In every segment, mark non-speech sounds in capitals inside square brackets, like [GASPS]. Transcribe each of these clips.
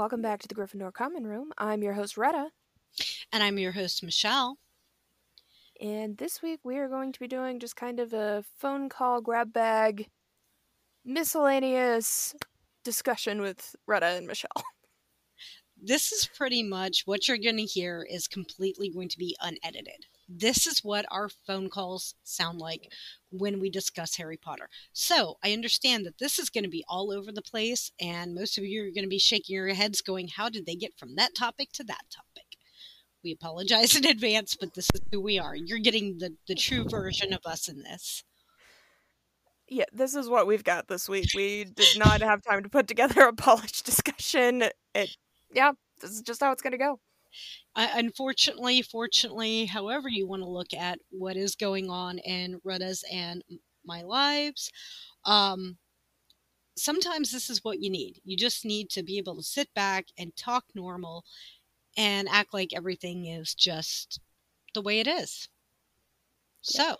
Welcome back to the Gryffindor Common Room. I'm your host, Retta. And I'm your host, Michelle. And this week we are going to be doing just kind of a phone call, grab bag, miscellaneous discussion with Retta and Michelle. [LAUGHS] This is pretty much what you're going to hear is completely going to be unedited. This is what our phone calls sound like when we discuss Harry Potter. So I understand that this is going to be all over the place, and most of you are going to be shaking your heads going, How did they get from that topic to that topic? We apologize in advance, but this is who we are. You're getting the, the true version of us in this. Yeah, this is what we've got this week. We did not have time to put together a polished discussion. It yeah, this is just how it's going to go. Uh, unfortunately, fortunately, however you want to look at what is going on in Retta's and my lives, um, sometimes this is what you need. You just need to be able to sit back and talk normal and act like everything is just the way it is. So,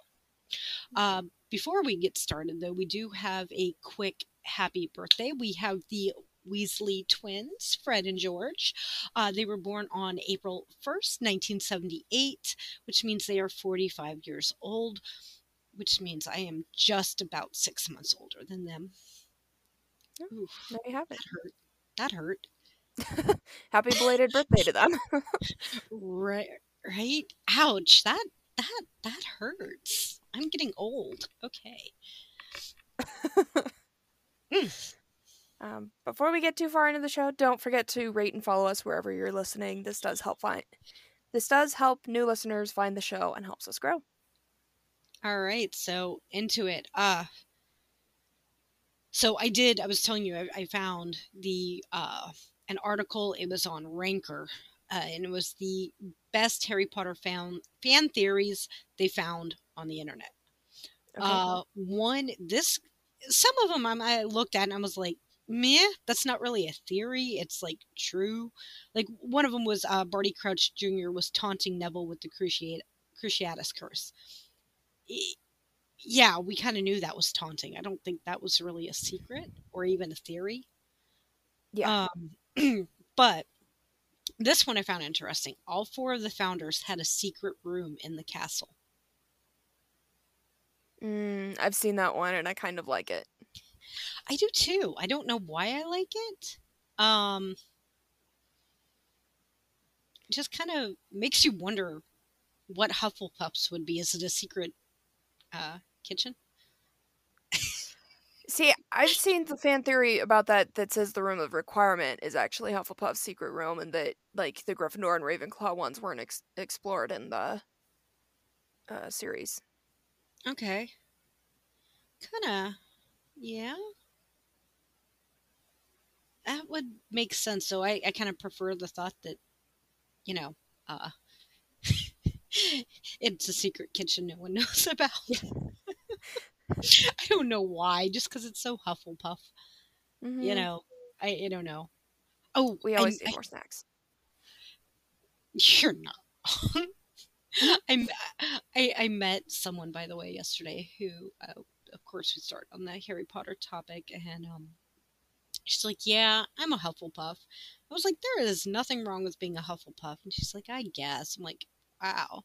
uh, before we get started, though, we do have a quick happy birthday. We have the Weasley twins, Fred and George. Uh, they were born on April 1st, 1978, which means they are 45 years old, which means I am just about six months older than them. Oof, there you have it. That hurt. That hurt. [LAUGHS] Happy belated birthday to them. right, right. Ouch. That that that hurts. I'm getting old. Okay. [LAUGHS] mm. Um, before we get too far into the show, don't forget to rate and follow us wherever you're listening. This does help find this does help new listeners find the show and helps us grow. All right, so into it. Uh so I did. I was telling you, I, I found the uh, an article. It was on Ranker, uh, and it was the best Harry Potter fan fan theories they found on the internet. Okay. Uh, one, this some of them I looked at and I was like, meh, that's not really a theory. It's like true. Like one of them was uh, Barty Crouch Jr. was taunting Neville with the Cruciate, Cruciatus curse. It, yeah, we kind of knew that was taunting. I don't think that was really a secret or even a theory. Yeah. Um, [CLEARS THROAT] but this one I found interesting. All four of the founders had a secret room in the castle. Mm, I've seen that one and I kind of like it. I do too. I don't know why I like it. Um, it just kind of makes you wonder what Hufflepuffs would be. Is it a secret uh, kitchen? See, I've seen the fan theory about that that says the room of requirement is actually Hufflepuff's secret room, and that like the Gryffindor and Ravenclaw ones weren't ex- explored in the uh, series. Okay. Kind of, yeah that would make sense. So I, I kind of prefer the thought that, you know, uh, [LAUGHS] it's a secret kitchen no one [LAUGHS] knows about. I don't know why, just because it's so Hufflepuff. Mm-hmm. You know, I, I don't know. Oh, we always I, need more snacks. You're not. I, I, I met someone, by the way, yesterday who, uh, of course, we start on the Harry Potter topic, and um, She's like, Yeah, I'm a Hufflepuff. I was like, There is nothing wrong with being a Hufflepuff. And she's like, I guess. I'm like, Wow.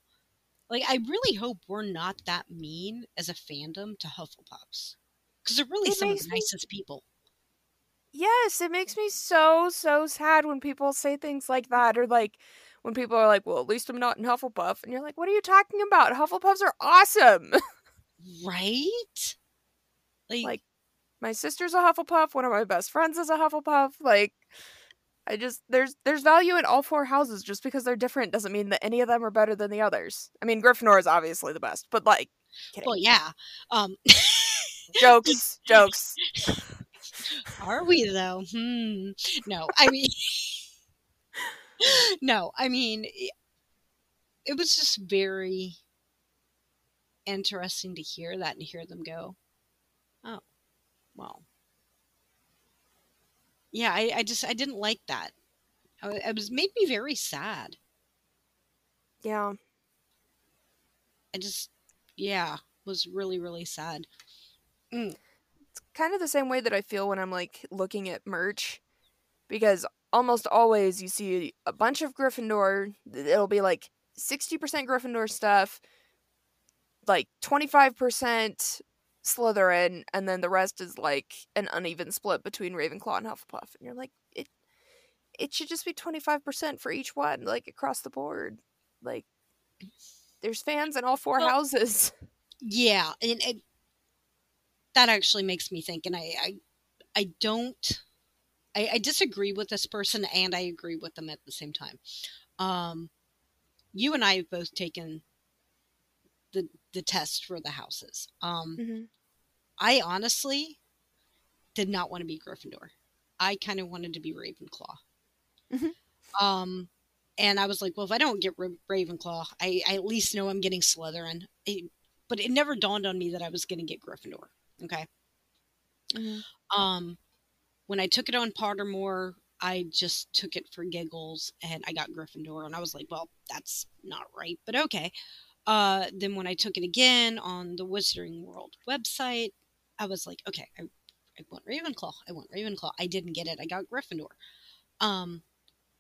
Like, I really hope we're not that mean as a fandom to Hufflepuffs. Because they're really it some of the nicest me... people. Yes, it makes me so, so sad when people say things like that. Or, like, when people are like, well, at least I'm not in Hufflepuff. And you're like, what are you talking about? Hufflepuffs are awesome. [LAUGHS] right? Like, like my sister's a Hufflepuff. One of my best friends is a Hufflepuff. Like, I just there's there's value in all four houses. Just because they're different doesn't mean that any of them are better than the others. I mean, Gryffindor is obviously the best, but like, kidding. well, yeah. Um, jokes, [LAUGHS] jokes. Are we though? Hmm. No, I mean, [LAUGHS] no, I mean, it was just very interesting to hear that and hear them go, oh, well, yeah, I, I just I didn't like that. it was made me very sad. Yeah. I just yeah was really really sad. Mm. It's kind of the same way that I feel when I'm like looking at merch, because almost always you see a bunch of Gryffindor. It'll be like 60% Gryffindor stuff, like 25% Slytherin, and then the rest is like an uneven split between Ravenclaw and Hufflepuff. And you're like, it it should just be 25% for each one, like across the board. Like there's fans in all four well, houses. [LAUGHS] Yeah, and, and that actually makes me think, and I I, I don't I, I disagree with this person and I agree with them at the same time. Um, you and I have both taken the the test for the houses. Um, mm-hmm. I honestly did not want to be Gryffindor. I kind of wanted to be Ravenclaw. Mm-hmm. Um, and I was like, well, if I don't get Ravenclaw, I, I at least know I'm getting Slytherin. It, but it never dawned on me that I was going to get Gryffindor. Okay. Mm-hmm. Um, when I took it on Pottermore, I just took it for giggles and I got Gryffindor and I was like, well, that's not right, but okay. Uh, then when I took it again on the Wizarding World website, I was like, okay, I, I want Ravenclaw. I want Ravenclaw. I didn't get it. I got Gryffindor. Um,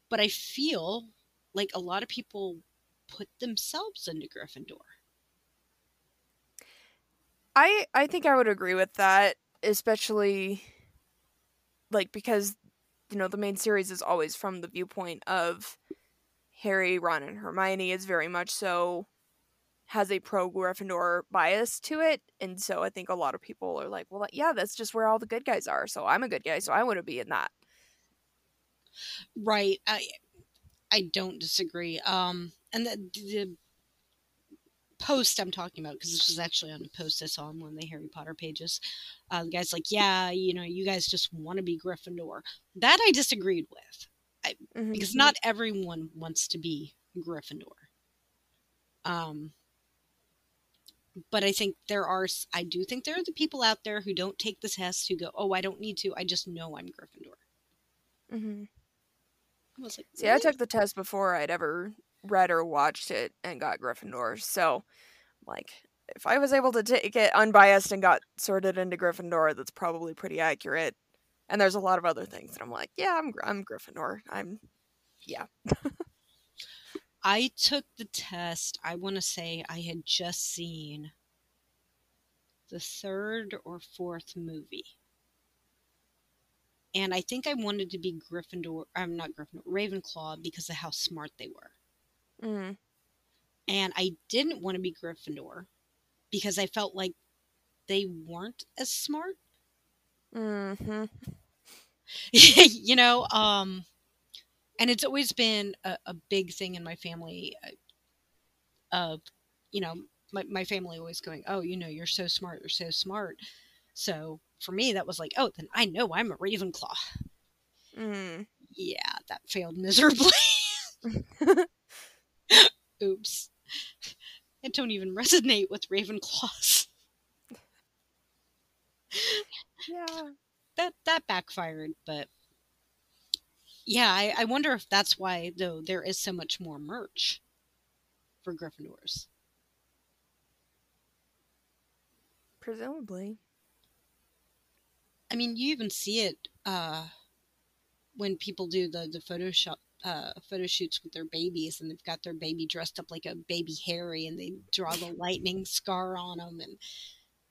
but I feel like a lot of people put themselves into Gryffindor. I I think I would agree with that, especially like because you know the main series is always from the viewpoint of Harry, Ron, and Hermione is very much so has a pro Gryffindor bias to it, and so I think a lot of people are like, well, yeah, that's just where all the good guys are. So I'm a good guy, so I want to be in that. Right. I I don't disagree. Um, and the, the post I'm talking about because this was actually on a post I saw on one of the Harry Potter pages. Uh, the guy's like, "Yeah, you know, you guys just want to be Gryffindor." That I disagreed with, I, mm-hmm. because not everyone wants to be Gryffindor. Um, but I think there are. I do think there are the people out there who don't take the test who go, "Oh, I don't need to. I just know I'm Gryffindor." Mm-hmm. I was like, "See, I took the test before I'd ever read or watched it and got Gryffindor. So, like, if I was able to take it unbiased and got sorted into Gryffindor, that's probably pretty accurate. And there's a lot of other things that I'm like, yeah, I'm I'm Gryffindor. I'm, yeah. [LAUGHS] I took the test. I want to say I had just seen the third or fourth movie. And I think I wanted to be Gryffindor. I'm not Gryffindor, Ravenclaw because of how smart they were. Mm-hmm. And I didn't want to be Gryffindor because I felt like they weren't as smart. Mm-hmm. [LAUGHS] you know, um, and it's always been a, a big thing in my family uh, of, you know, my, my family always going, oh, you know, you're so smart, you're so smart. So for me, that was like, oh, then I know I'm a Ravenclaw. Mm. Yeah, that failed miserably. [LAUGHS] Oops. I don't even resonate with Ravenclaws. yeah. That that backfired, but yeah, I, I wonder if that's why though there is so much more merch for Gryffindors. Presumably. I mean, you even see it uh, when people do the the Photoshop uh, photo shoots with their babies, and they've got their baby dressed up like a baby Harry, and they draw the lightning scar on them, and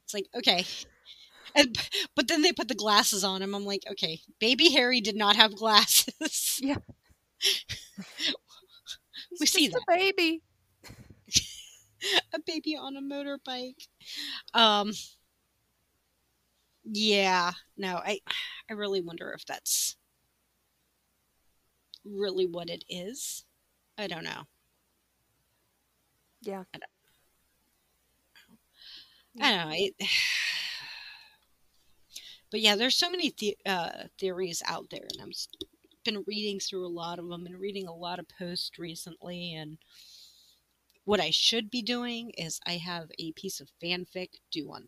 it's like okay. And, but then they put the glasses on him. I'm like, okay, baby Harry did not have glasses. [LAUGHS] Yeah, [LAUGHS] we see that a baby, [LAUGHS] a baby on a motorbike. Um, yeah, no, I, I really wonder if that's really what it is. I don't know. Yeah. I don't, I don't know. It, [SIGHS] but yeah, there's so many the, uh, theories out there, and I've been reading through a lot of them and reading a lot of posts recently. And what I should be doing is I have a piece of fanfic due on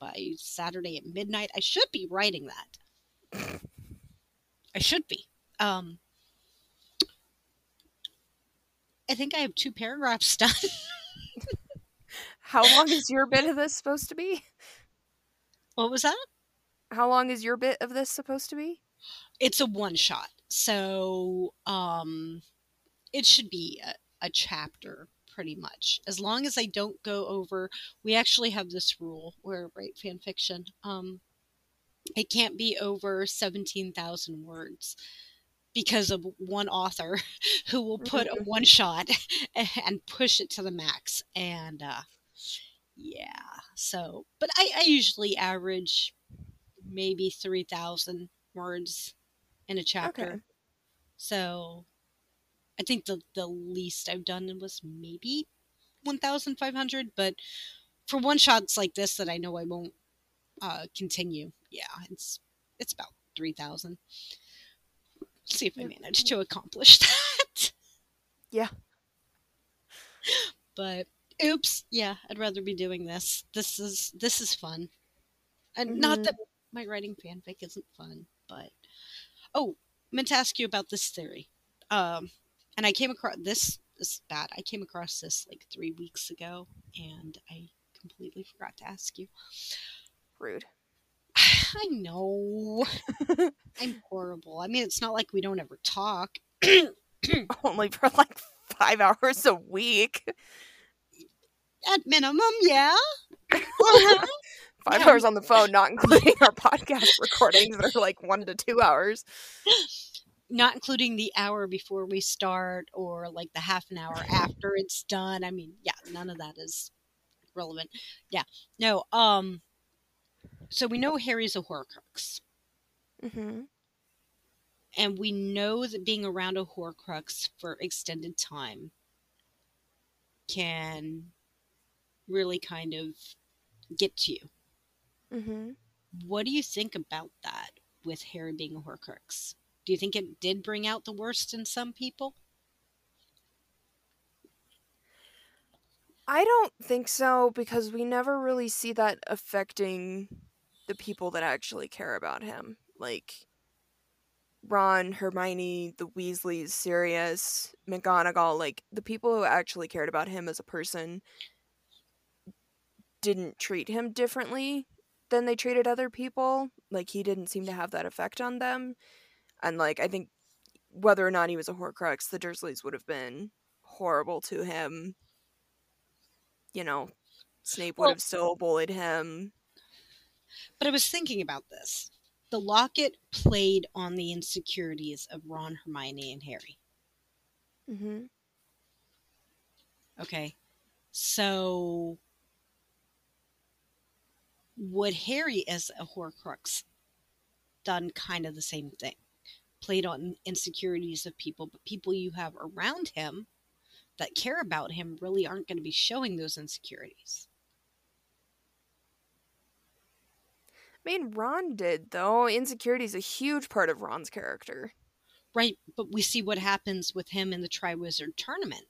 by Saturday at midnight. I should be writing that. I should be. Um, I think I have two paragraphs [LAUGHS] done. How long is your bit of this supposed to be? What was that? How long is your bit of this supposed to be? It's a one shot. So um, it should be a, a chapter pretty much. As long as I don't go over, we actually have this rule where write fan fiction. Um, it can't be over 17,000 words because of one author [LAUGHS] who will put a one [LAUGHS] shot [LAUGHS] and push it to the max. And uh, yeah, so, but I, I usually average maybe 3,000 words in a chapter. Okay. So I think the, the least I've done was maybe 1,500, but for one shots like this that I know I won't uh, continue, yeah, it's it's about 3,000. See if I manage to accomplish [LAUGHS] that. Yeah. But oops, yeah, I'd rather be doing this. This is this is fun. And Mhm. not that my writing fanfic isn't fun, but oh, I meant to ask you about this theory. Um, and I came across this. This is bad. I came across this like three weeks ago, and I completely forgot to ask you. Rude. [SIGHS] I know [LAUGHS] I'm horrible. I mean, it's not like we don't ever talk. [CLEARS THROAT] Only for like five hours a week. At minimum, yeah. Five Yeah. hours on the phone, not including our podcast [LAUGHS] recordings that are like one to two hours. not including the hour before we start or like the half an hour after it's done. I mean, yeah, none of that is relevant. Yeah. No, um so we know Harry's a Horcrux. Mm-hmm. And we know that being around a Horcrux for extended time can really kind of get to you. Mm-hmm. What do you think about that with Harry being a Horcrux? Do you think it did bring out the worst in some people? I don't think so because we never really see that affecting the people that actually care about him. Like Ron, Hermione, the Weasleys, Sirius, McGonagall, like the people who actually cared about him as a person didn't treat him differently than they treated other people. Like he didn't seem to have that effect on them. And like I think whether or not he was a Horcrux, the Dursleys would have been horrible to him. You know, Snape would Well- have still bullied him. But I was thinking about this. The locket played on the insecurities of Ron, Hermione, and Harry. Mm-hmm. Okay. So would Harry as a Horcrux done kind of the same thing? Played on insecurities of people, but people you have around him that care about him really aren't going to be showing those insecurities. I mean, Ron did though. Insecurity is a huge part of Ron's character. Right, but we see what happens with him in the Triwizard tournament.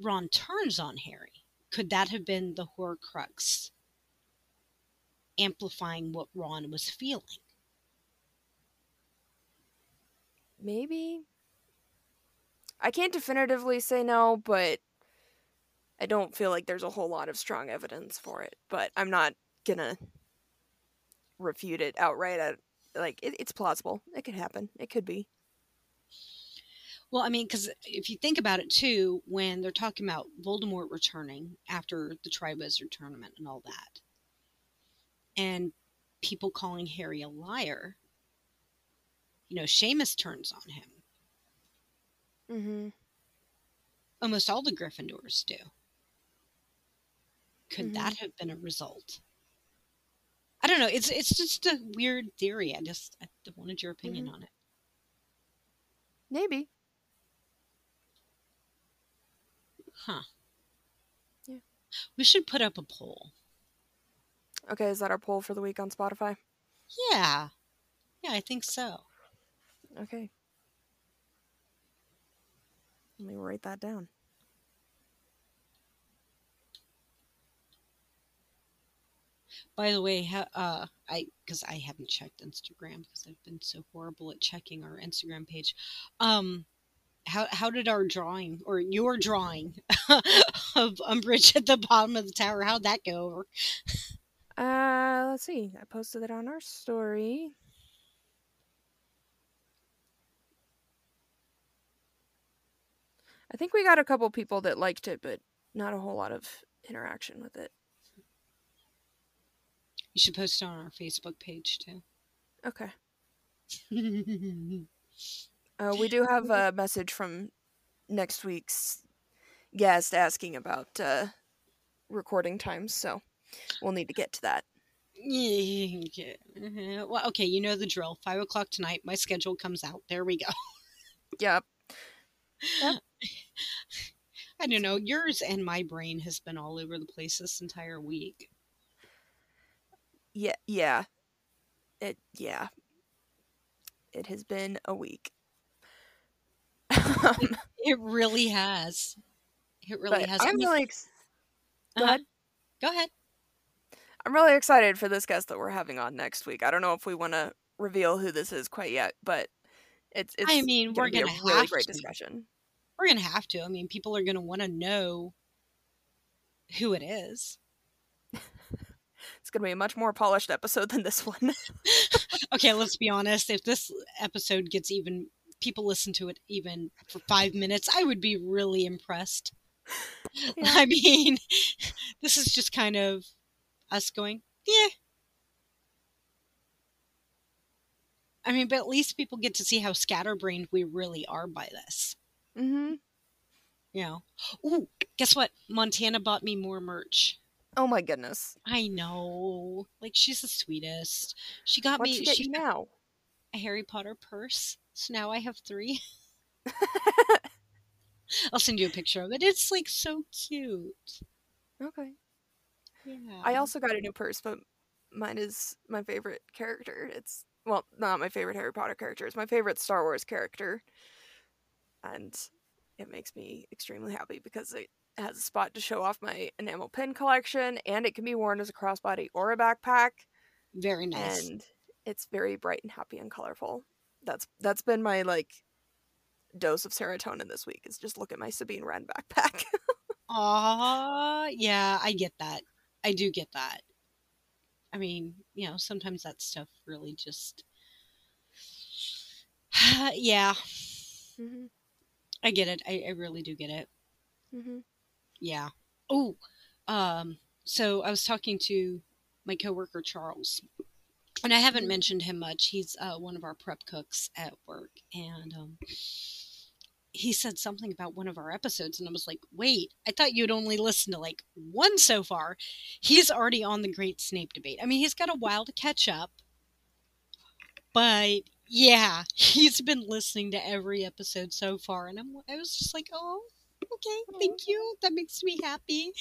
Ron turns on Harry. Could that have been the Horcrux amplifying what Ron was feeling? Maybe. I can't definitively say no, but I don't feel like there's a whole lot of strong evidence for it. But I'm not gonna refute it outright. I, like it, it's plausible. It could happen. It could be. Well, I mean, because if you think about it too, when they're talking about Voldemort returning after the Triwizard tournament and all that, and people calling Harry a liar, you know, Seamus turns on him. Mm-hmm. Almost all the Gryffindors do. Could Mhm. that have been a result? I don't know. It's it's just a weird theory. I just I wanted your opinion on it. Maybe. Huh. Yeah. We should put up a poll. Okay, is that our poll for the week on Spotify? Yeah. Yeah, I think so. Okay. Let me write that down. By the way, uh, I because I haven't checked Instagram because I've been so horrible at checking our Instagram page. Um, how how did our drawing or your drawing [LAUGHS] of Umbridge at the bottom of the tower? How'd that go over? [LAUGHS] Uh, let's see. I posted it on our story. I think we got a couple people that liked it, but not a whole lot of interaction with it. You should post it on our Facebook page too. Okay. uh, [LAUGHS] we do have a message from next week's guest asking about uh, recording times, so we'll need to get to that. Yeah. [LAUGHS] uh-huh. Well, okay, you know the drill. Five o'clock tonight, my schedule comes out. There we go. Yep. [LAUGHS] I don't know. Yours and my brain has been all over the place this entire week. Yeah. Yeah. It. Yeah. It has been a week. [LAUGHS] It really has. It really but has. I'm like, mean, really. Ex- go uh-huh. ahead. Go ahead. I'm really excited for this guest that we're having on next week. I don't know if we want to reveal who this is quite yet, but it's it's. I mean, we're be a gonna really great to. discussion. We're gonna have to. I mean, people are gonna want to know who it is. [LAUGHS] It's gonna be a much more polished episode than this one. [LAUGHS] [LAUGHS] Okay, let's be honest. If this episode gets even people listen to it even for five minutes, I would be really impressed. Yeah. I mean, this is just kind of us going, yeah. I mean, but at least people get to see how scatterbrained we really are by this. mm-hmm. You know. Ooh, guess what? Montana bought me more merch. Oh my goodness! I know. Like she's the sweetest. She got What'd me she get she you now? a Harry Potter purse. So now I have three. [LAUGHS] I'll send you a picture of it. It's like so cute. okay. Yeah. I also got a new purse, but mine is my favorite character. It's well, not my favorite Harry Potter character. It's my favorite Star Wars character, and it makes me extremely happy because it has a spot to show off my enamel pin collection, and it can be worn as a crossbody or a backpack, very nice. and it's very bright and happy and colorful. That's that's been my like dose of serotonin this week. Is just look at my Sabine Wren backpack. [LAUGHS] Aw, yeah, I get that. I do get that. I mean, you know, sometimes that stuff really just. [SIGHS] yeah, hmm I get it. I, I really do get it. hmm Yeah. Oh, um, so I was talking to my coworker Charles, and I haven't Mhm. mentioned him much. He's uh, one of our prep cooks at work, and um, he said something about one of our episodes, and I was like, "Wait, I thought you'd only listened to like one so far." He's already on the Great Snape debate. I mean, he's got a while to catch up, but yeah, [LAUGHS] he's been listening to every episode so far, and I'm, I was just like, "Oh, okay, thank you. That makes me happy."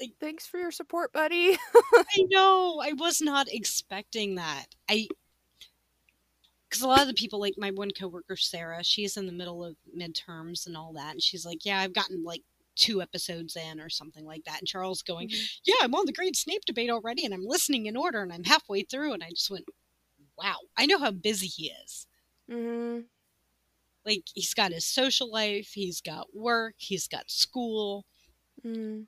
Like, Thanks for your support, buddy. [LAUGHS] I know. I was not expecting that. I because a lot of the people, like my one coworker Sarah, she's in the middle of midterms and all that, and she's like, "Yeah, I've gotten like two episodes in or something like that." And Charles going, "Yeah, I'm on the Great Snape debate already, and I'm listening in order, and I'm halfway through." And I just went, "Wow, I know how busy he is. hmm Like he's got his social life, he's got work, he's got school. mm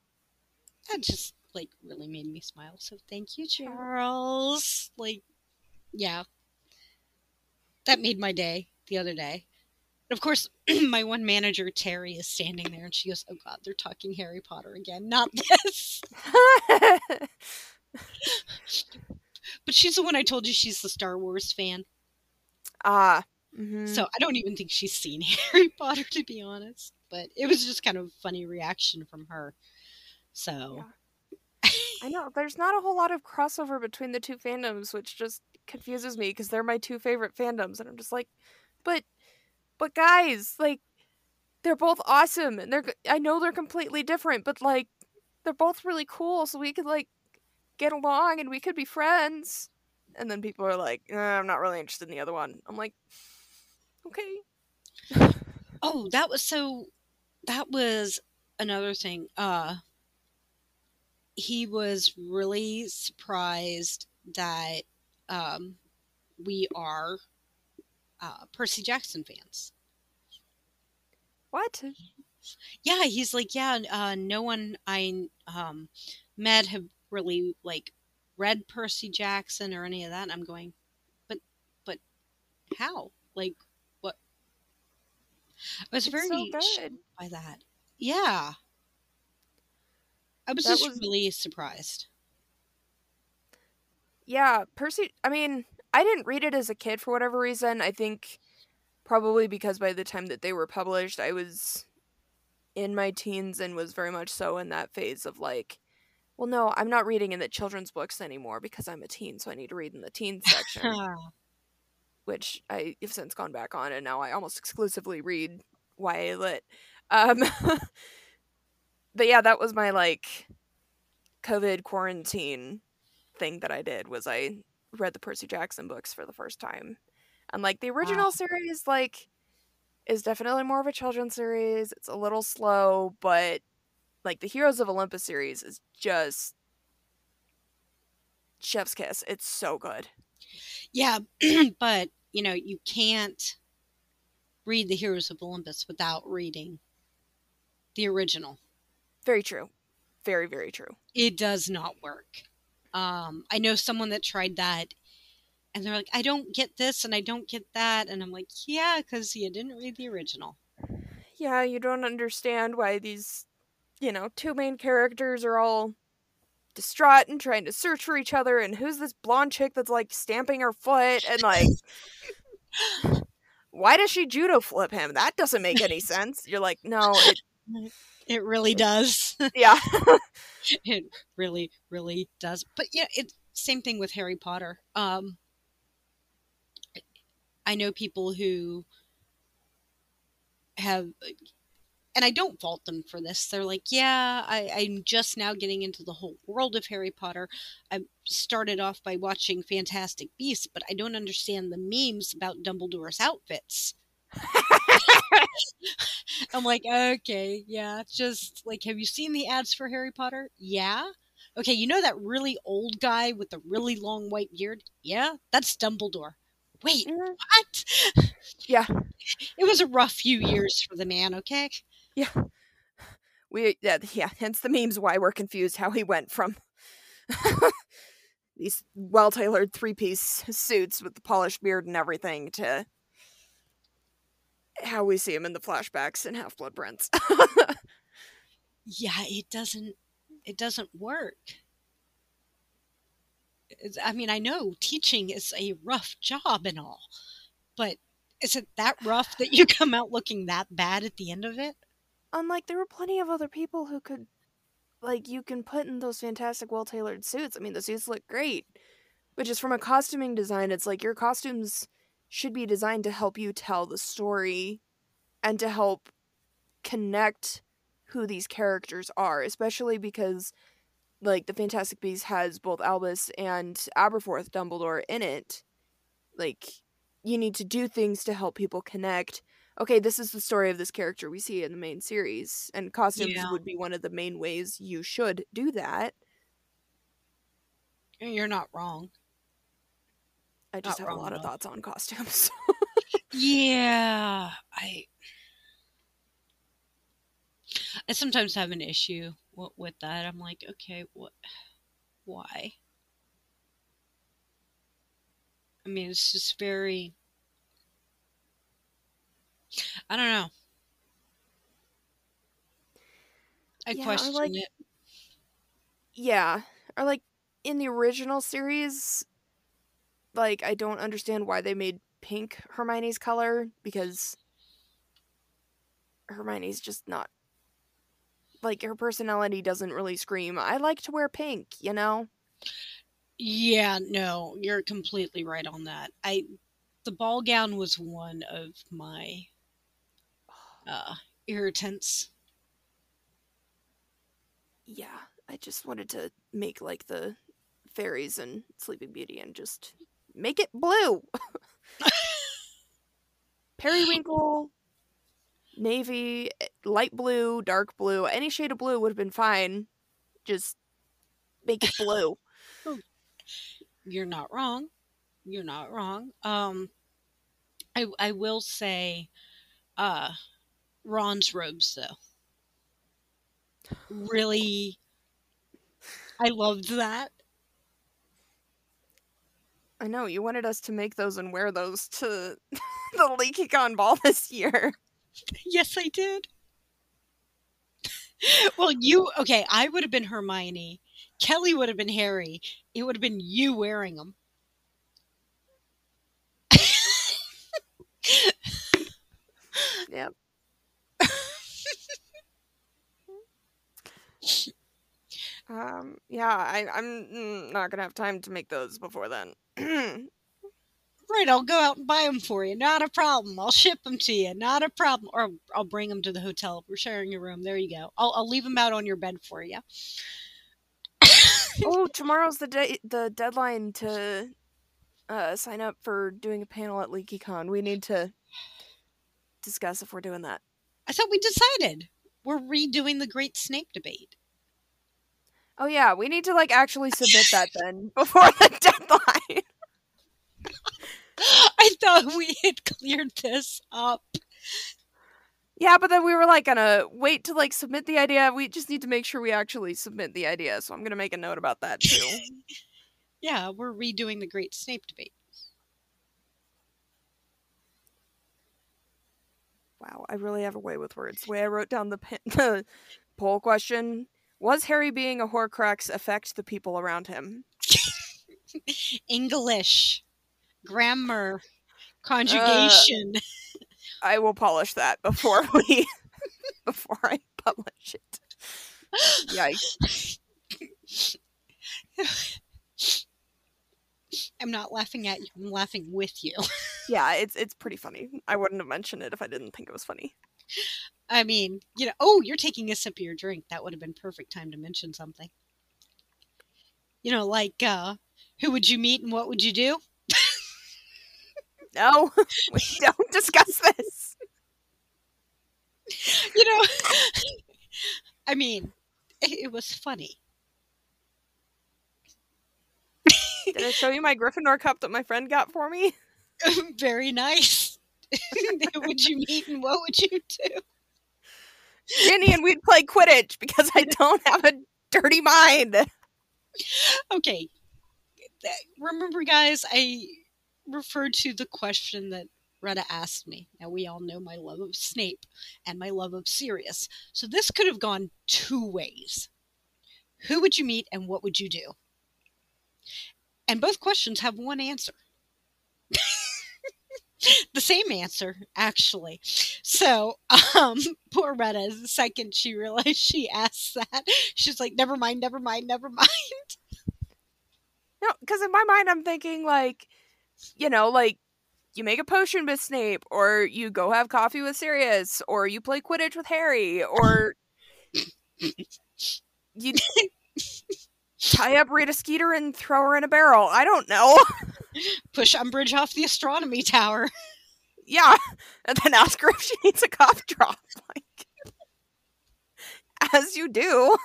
That just like really made me smile. So thank you. Charles. Like, yeah, that made my day the other day. And of course, [CLEARS THROAT] my one manager Terry is standing there, and she goes, "Oh God, they're talking Harry Potter again, not [LAUGHS] this." [LAUGHS] But she's the one I told you she's the Star Wars fan, ah. hmm so I don't even think she's seen [LAUGHS] Harry Potter to be honest. But it was just kind of a funny reaction from her. So I know there's not a whole lot of crossover between the two fandoms, which just confuses me because they're my two favorite fandoms, and I'm just like, but, but guys, like, they're both awesome, and they're I know they're completely different, but like, they're both really cool, so we could like get along and we could be friends. And then people are like, eh, I'm not really interested in the other one. I'm like, okay. Oh, that was so. That was another thing. Uh, he was really surprised that um, we are uh, Percy Jackson fans. What? Yeah, he's like, yeah, uh, no one I um, met have really like read Percy Jackson or any of that. And I'm going, but, but how? Like, what? I was It's very so good. by that. Yeah. I was That just was- really surprised. Yeah, Percy. I mean, I didn't read it as a kid for whatever reason. I think probably because by the time that they were published, I was in my teens and was very much so in that phase of like, well, no, I'm not reading in the children's books anymore because I'm a teen, so I need to read in the teen section, [LAUGHS] which I have since gone back on, and now I almost exclusively read YA lit. Um, [LAUGHS] but yeah, that was my like COVID quarantine thing that I did was I read the Percy Jackson books for the first time. And like the original Wow. series like is definitely more of a children's series. It's a little slow, but like the Heroes of Olympus series is just chef's kiss. It's so good. yeah, [CLEARS THROAT] but you know, you can't read the Heroes of Olympus without reading the original. Very true. Very very true. It does not work. Um, I know someone that tried that and they're like, I don't get this and I don't get that. And I'm like, yeah, because you didn't read the original. Yeah, you don't understand why these, you know, two main characters are all distraught and trying to search for each other and who's this blonde chick that's like stamping her foot and like [LAUGHS] why does she judo flip him? That doesn't make any sense. You're like, no, it, It really does. [LAUGHS] yeah. it really, really does. But yeah, it same thing with Harry Potter. Um, I know people who have, and I don't fault them for this. They're like, yeah, I, I'm just now getting into the whole world of Harry Potter. I started off by watching Fantastic Beasts, but I don't understand the memes about Dumbledore's outfits. [LAUGHS] [LAUGHS] I'm like, okay, yeah, just like, have you seen the ads for Harry Potter? Yeah. Okay, you know that really old guy with the really long white beard? Yeah, that's Dumbledore. Wait, Mhm. what? Yeah. [LAUGHS] It was a rough few years for the man, okay? Yeah. We yeah, yeah, hence the memes why we're confused how he went from [LAUGHS] these well-tailored three-piece suits with the polished beard and everything to how we see him in the flashbacks in Half-Blood Prince. [LAUGHS] Yeah, it doesn't it doesn't work. I mean, I know teaching is a rough job and all, but is it that rough that you [LAUGHS] come out looking that bad at the end of it? Unlike there were plenty of other people who could like you can put in those fantastic well-tailored suits. I mean, the suits look great. But just from a costuming design, it's like your costumes should be designed to help you tell the story and to help connect who these characters are, especially because like the Fantastic Beasts has both Albus and Aberforth Dumbledore in it. Like you need to do things to help people connect. Okay, this is the story of this character we see in the main series, and costumes Yeah. would be one of the main ways you should do that. You're not wrong. I just Not have a lot of thoughts on costumes. [LAUGHS] Yeah, I I sometimes have an issue with, with that. I'm like, okay, what why? I mean, it's just very I don't know. I Yeah, question like- it. yeah, or like in the original series, like I don't understand why they made pink Hermione's color because Hermione's just not like her personality doesn't really scream. I like to wear pink, you know. Yeah, no, you're completely right on that. I the ball gown was one of my uh irritants. Yeah, I just wanted to make like the fairies and Sleeping Beauty and just make it blue. Periwinkle, navy, light blue, dark blue, any shade of blue would have been fine. Just make it blue. [LAUGHS] You're not wrong. You're not wrong. Um I I will say uh Ron's robes though. Really I loved that. I know you wanted us to make those and wear those to [LAUGHS] the LeakyCon ball this year. Yes, I did. [LAUGHS] well, you okay? I would have been Hermione. Kelly would have been Harry. It would have been you wearing them. [LAUGHS] Yep. Um. Yeah. I. I'm not gonna have time to make those before then. [CLEARS THROAT] Right, I'll go out and buy them for you. Not a problem. I'll ship them to you. Not a problem. Or I'll bring them to the hotel. We're sharing a room. There you go. I'll, I'll leave them out on your bed for you. oh, [LAUGHS] tomorrow's the day. The deadline to uh, sign up for doing a panel at LeakyCon. We need to discuss if we're doing that. I thought we decided we're redoing the Great Snape debate. Oh yeah, we need to like actually submit that [LAUGHS] then [LAUGHS] before the deadline. [LAUGHS] I thought we had cleared this up. Yeah, but then we were like gonna wait to like submit the idea. We just need to make sure we actually submit the idea. So I'm gonna make a note about that too. yeah, we're redoing the Great Snape debate. Wow, I really have a way with words. The way I wrote down the, the poll question was Harry being a Horcrux affect the people around him? [LAUGHS] English grammar, conjugation. Uh, I will polish that before we [LAUGHS] before I publish it. Yikes. [LAUGHS] I'm not laughing at you. I'm laughing with you. yeah, it's it's pretty funny. I wouldn't have mentioned it if I didn't think it was funny. I mean, you know, oh, you're taking a sip of your drink. That would have been perfect time to mention something. You know, like uh who would you meet and what would you do? no, [LAUGHS] we don't discuss this. You know, [LAUGHS] I mean, it, it was funny. Did I show you my Gryffindor cup that my friend got for me? [LAUGHS] Very nice. Who would you meet and what would you do? Ginny and we'd play Quidditch because I [LAUGHS] don't have a dirty mind. Okay. Remember, guys, I referred to the question that Retta asked me. Now, we all know my love of Snape and my love of Sirius. So this could have gone two ways. Who would you meet and what would you do? And both questions have one answer. [LAUGHS] [LAUGHS] the same answer, actually. So, um, [LAUGHS] poor Retta, the second she realized she asked that, she's like, never mind, never mind, never [LAUGHS] mind. No, because in my mind, I'm thinking, like, you know, like you make a potion with Snape, or you go have coffee with Sirius, or you play Quidditch with Harry, or you tie up Rita Skeeter and throw her in a barrel. I don't know. [LAUGHS] Push Umbridge off the astronomy tower. Yeah, [LAUGHS] and then ask her if she needs a cough drop. [LAUGHS] Like, as you do.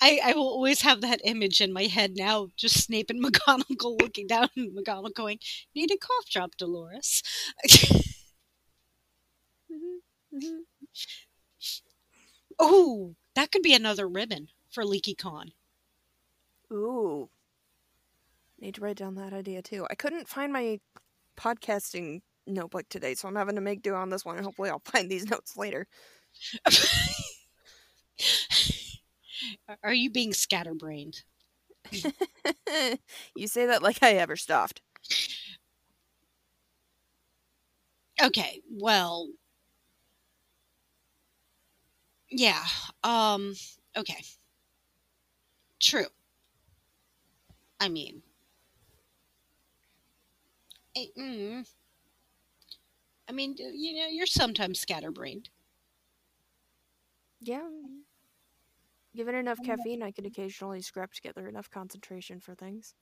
I, I will always have that image in my head now, just Snape and McGonagall looking down and McGonagall going, Need a cough drop, Dolores. Mm-hmm, mm-hmm. Oh, that could be another ribbon for LeakyCon. Ooh. Need to write down that idea too. I couldn't find my podcasting notebook today, so I'm having to make do on this one. and Hopefully, I'll [LAUGHS] find these notes later. Are you being scatterbrained? [LAUGHS] you say that like I ever stopped. Okay, well, yeah. Um. Okay. True. I mean, I, mm, I mean, you know, you're sometimes scatterbrained. Yeah. Given enough caffeine, I could occasionally scrap together enough concentration for things.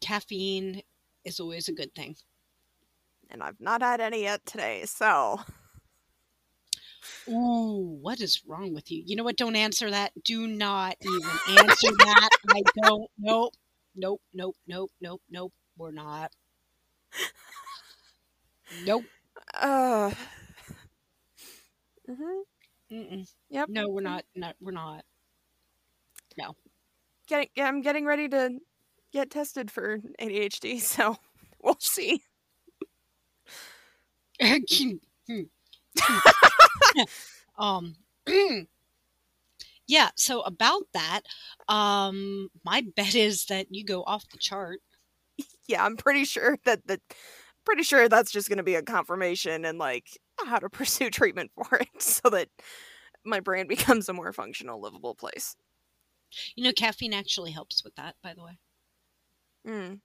Caffeine is always a good thing. And I've not had any yet today, so. [LAUGHS] Ooh, what is wrong with you? You know what? Don't answer that. Do not even answer that. I don't. Nope. Nope. Nope. Nope. Nope. Nope. We're not. Nope. Uh. Mhm. Mm-mm. Yep. No, we're not. Not. We're not. No. Getting. Yeah, I'm getting ready to get tested for ADHD, [LAUGHS] so we'll see. [LAUGHS] [LAUGHS] [LAUGHS] um [CLEARS THROAT] yeah so about that um my [LAUGHS] bet is that you go off the chart Yeah, I'm pretty sure that that pretty sure that's just going to be a confirmation and like how to [LAUGHS] pursue treatment for it so that my brain becomes a more functional, livable place. you know caffeine actually helps with that by the way Mm.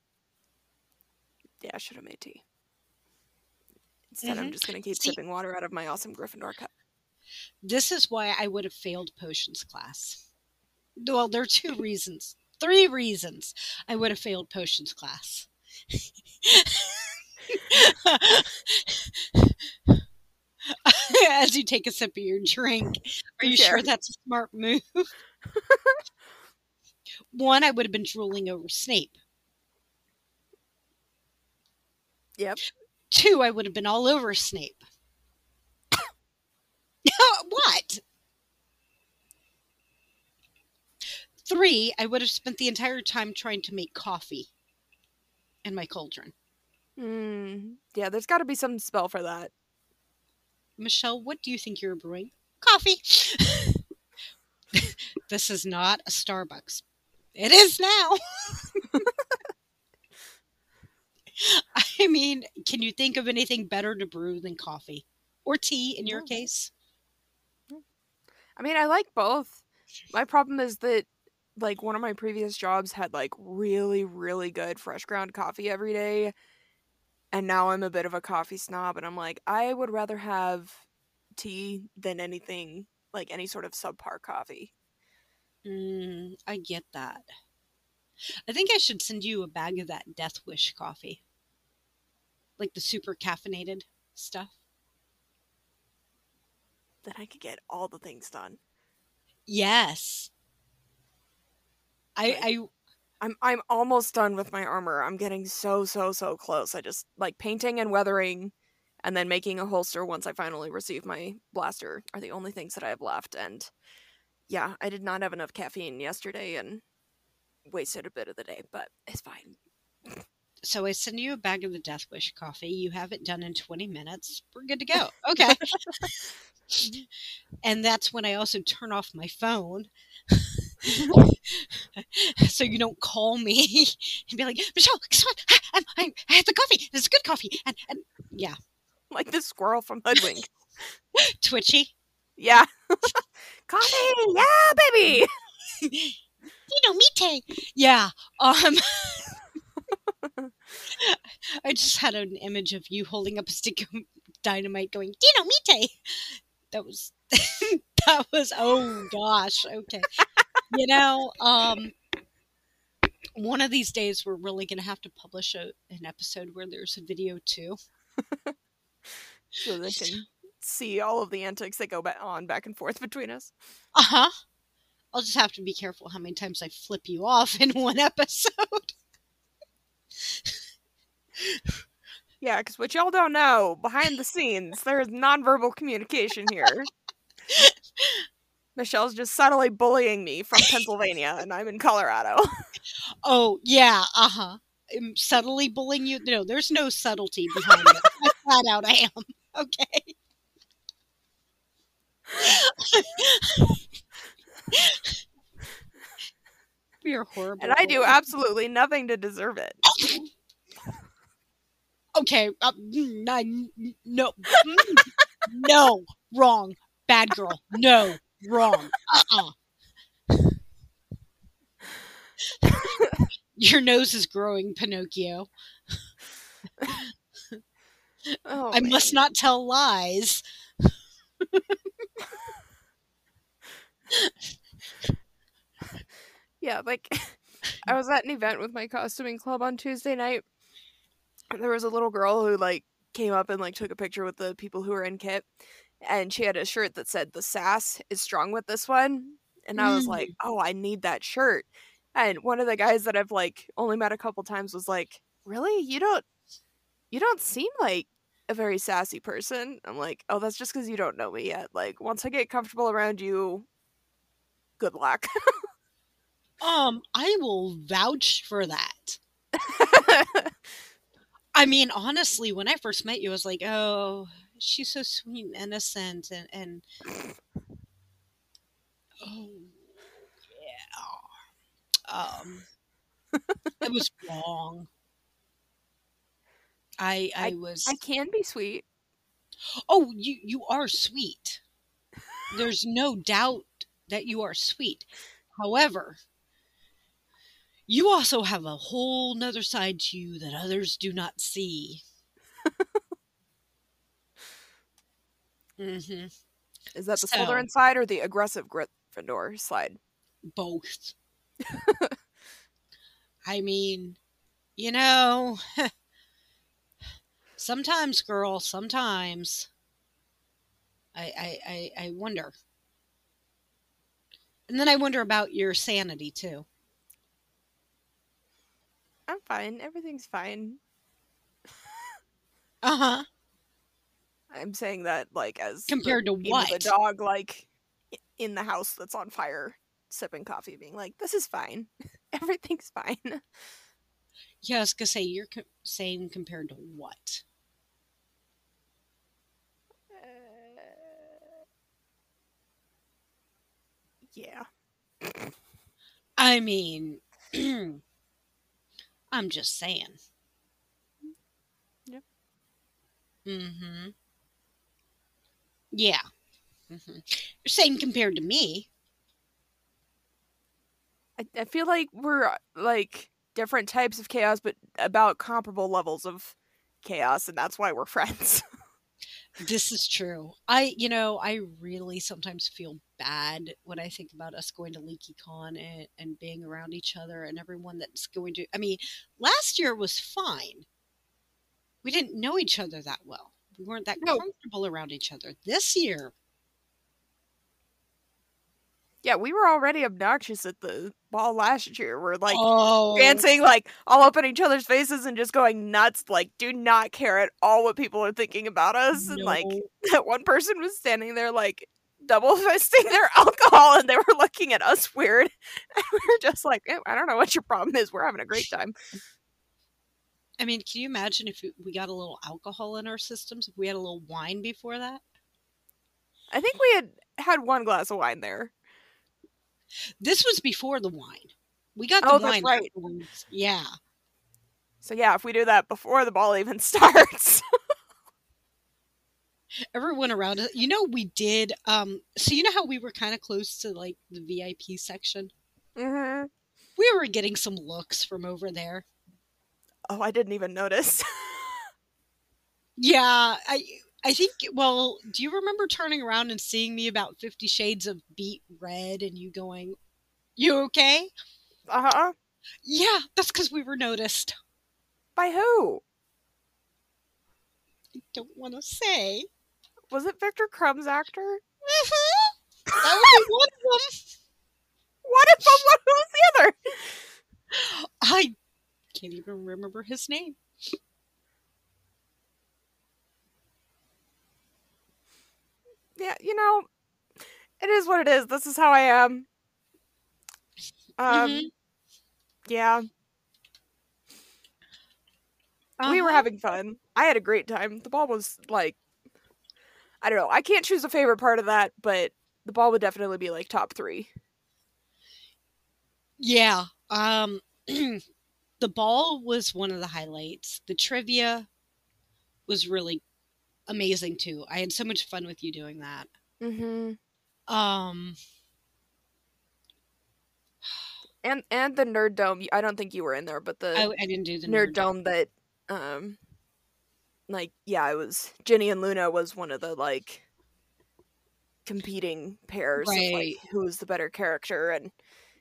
Yeah, I should have made tea. Instead, I'm Mhm. just going to keep See- sipping water out of my awesome Gryffindor cup. this is why i would have failed potions class well there are two reasons three reasons i would have failed potions class [LAUGHS] as you take a sip of your drink are you sure Sure. that's a smart move one i would have been drooling over snape Yep. Two, I would have been all over Snape. [LAUGHS] what? Three, I would have spent the entire time trying to make coffee in my cauldron. Mm. Yeah, there's got to be some spell for that. Michelle, what do you think you're brewing? Coffee. [LAUGHS] this is not a Starbucks. It is now. I [LAUGHS] [LAUGHS] mean, can you think of anything better to brew than coffee? Or tea in your No. case? I mean, I like both. My problem is that like one of my previous jobs had like really really good fresh ground coffee every day. And now I'm a bit of a coffee snob and I'm like I would rather have tea than anything like any sort of subpar coffee. Mm, I get that. I think I should send you a bag of that Death Wish coffee. Like the super caffeinated stuff. Then I could get all the things done. Yes. I I I'm I'm almost done with my armor. I'm getting so so so close. I just like painting and weathering and then making a holster once I finally receive my blaster are the only things that I have left and yeah, I did not have enough caffeine yesterday and wasted a bit of the day, but it's fine. [LAUGHS] so I send you a bag of the Death Wish coffee. You have it done in 20 minutes. We're good to go. Okay. [LAUGHS] and that's when I also turn off my phone. [LAUGHS] [LAUGHS] so you don't call me and be like, Michelle, guess what? I, I, I, had the coffee. It's good coffee. And, and yeah, like the squirrel from Hoodwink. twitchy. yeah. Coffee! Yeah, baby! Dinomite. Yeah. Um I just had an image of you holding up a stick of [LAUGHS] dynamite going, Dinomite. That was [LAUGHS] that was oh gosh, okay. You know, um one of these days we're really gonna have to publish a, an episode where there's a video too. [LAUGHS] So they can see all of the antics that go on back and forth between us. Uh-huh. I'll just have to be careful how many times I flip you off in one episode. Yeah, because what y'all don't know, behind the scenes, there is nonverbal communication here. Michelle's just subtly bullying me from Pennsylvania, and I'm in Colorado. Oh yeah, uh huh. I'm subtly bullying you. No, there's no subtlety behind it. I flat out I am. Okay. [LAUGHS] You're horrible. and I do absolutely nothing to deserve it. Okay. Uh, mm, no. Mm, no. Wrong. Bad girl. No. Wrong. Uh. uh Your nose is growing, Pinocchio. Oh, I must not tell lies. Yeah, like I was at an event with my costuming club on Tuesday night. There was a little girl who like came up and like took a picture with the people who were in kit, and she had a shirt that said "the sass is strong with this one," and I was like, "Oh, I need that shirt." And one of the guys that I've like only met a couple times was like, "Really? You don't, you don't seem like." A very sassy person. I'm like, oh, that's just because you don't know me yet. Like, once I get comfortable around you, good luck. Um, I will vouch for that. [LAUGHS] I mean, honestly, when I first met you, I was like, "Oh, she's so sweet and innocent," and and oh yeah, um, it was wrong. I I was I can be sweet. oh you you are sweet. There's no doubt that you are sweet. However, you also have a whole nother side to you that others do not see. hmm Is that the So- Slytherin side or the aggressive Gryffindor side? both. [LAUGHS] I mean, you know, [LAUGHS] sometimes, girl, sometimes I, I, I, I wonder. And then I wonder about your sanity too. I'm fine. Everything's fine. Uh huh. I'm saying that like as Compared to what? The dog like in the house that's on fire, sipping coffee, being like, "This is fine. [LAUGHS] Everything's fine." Yeah, I was gonna say you're co- saying compared to what? Uh, yeah. I mean, [CLEARS THROAT] I'm just saying. Yep. Mm-hmm. Yeah. Mm-hmm. You're saying compared to me. I, I feel like we're uh, like different types of chaos, but about comparable levels of chaos, and that's why we're [LAUGHS] friends. This is true. I, you know, I really sometimes feel bad when I think about us going to LeakyCon and, and being around each other and everyone that's going to. I mean, last year was fine. We didn't know each other that well. We weren't that No. comfortable around each other. This year, yeah, we were already obnoxious at the ball last year. We're like oh, dancing like all up in each other's faces and just going nuts. Like, do not care at all what people are thinking about us. And like [LAUGHS] that one person was standing there like double fisting [LAUGHS] their alcohol, and they were looking at us weird. [LAUGHS] And we were just like, "Eh, I don't know what your problem is. We're having a great time. I mean, can you imagine if we got a little alcohol in our systems? If we had a little wine before that? I think we had had one glass of wine there. This was before the wine. We got the Oh, wine. right. Yeah. So yeah, if we do that before the ball even [LAUGHS] starts. everyone around us you know we did um so you know how we were kind of close to like the vip section mm-hmm. we were getting some looks from over there Oh, I didn't even notice. [LAUGHS] yeah i i think well do you remember turning around and seeing me about 50 shades of beet red and you going you okay uh huh. yeah that's because we were noticed By who? i don't want to say Was it Viktor Krum's actor? that would be [LAUGHS] one of them What if was the other? i can't even remember his name Yeah, you know, it is what it is. This is how I am. Um, Mhm. yeah, we were Uh-huh. having fun. I had a great time. The ball was like, I don't know. I can't choose a favorite part of that, but the ball would definitely be like top three. Yeah. Um [CLEARS THROAT] the ball was one of the highlights. The trivia was really amazing too. I had so much fun with you doing that. Mm-hmm. Um And and the nerd dome. I don't think you were in there, but the I, I didn't do the nerd nerd. dome that um like yeah it was Ginny and Luna was one of the like competing pairs of like Right. who was the better character and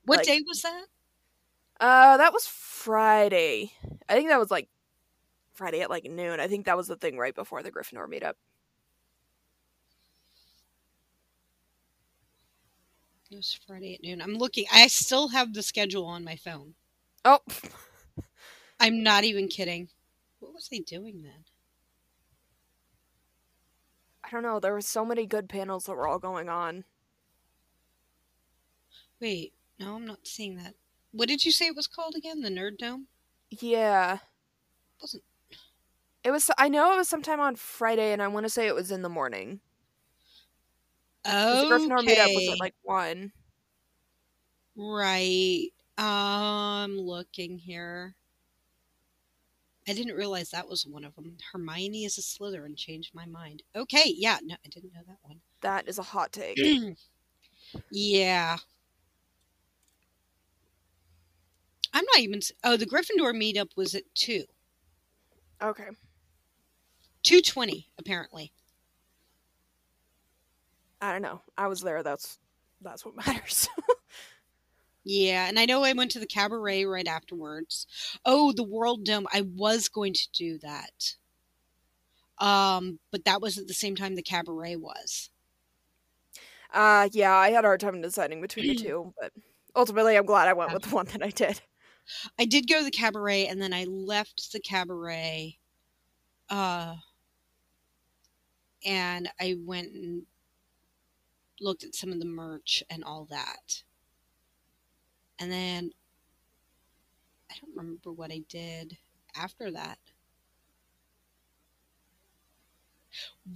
What like- day was that? uh that was Friday. I think that was like Friday at like noon. I think that was the thing right before the Gryffindor meetup. It was Friday at noon. I'm looking. I still have the schedule on my phone. Oh, [LAUGHS] I'm not even kidding. What was I doing then? I don't know. There were so many good panels that were all going on. Wait, no, I'm not seeing that. What did you say it was called again? The Nerd Dome? Yeah. It wasn't. It was. I know it was sometime on Friday, and I want to say it was in the morning. 'Cause The Gryffindor meetup was at like one. Right. Um, looking here. I didn't realize that was one of them. Hermione is a Slytherin. Changed my mind. Okay, yeah, no, I didn't know that one. That is a hot take. [CLEARS THROAT] yeah. I'm not even. Oh, the Gryffindor meetup was at two, okay. Two twenty apparently. I don't know. I was there. That's that's what [LAUGHS] matters. Yeah, and I know I went to the cabaret right afterwards. Oh, the World Dome. I was going to do that. Um, but that was at the same time the cabaret was. uh yeah, I had a hard time deciding between the [CLEARS THROAT] two, but ultimately I'm glad I went with the one that I did. I did go to the cabaret and then I left the cabaret uh and I went and looked at some of the merch and all that. And then I don't remember what I did after that.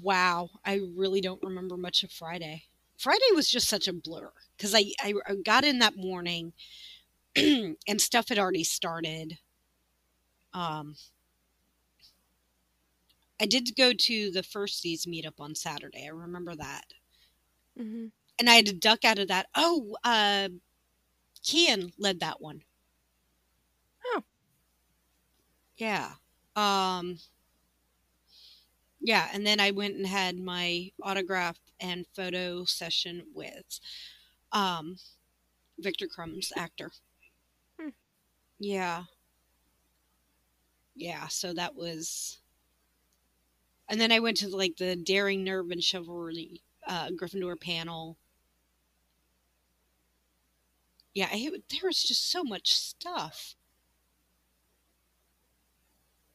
Wow, I really don't remember much of Friday. Friday was just such a blur because I, I I got in that morning [CLEARS THROAT] and stuff had already started. Um, I did go to the first Seas meetup on Saturday. I remember that, hmm and I had to duck out of that. Oh, uh, Kian led that one. Oh. yeah. Um, yeah, and then I went and had my autograph and photo session with um, Viktor Krum's actor. Hmm. Yeah. Yeah, so that was. And then I went to like the Daring Nerve and Chivalry uh, Gryffindor panel. Yeah, there was just so much stuff.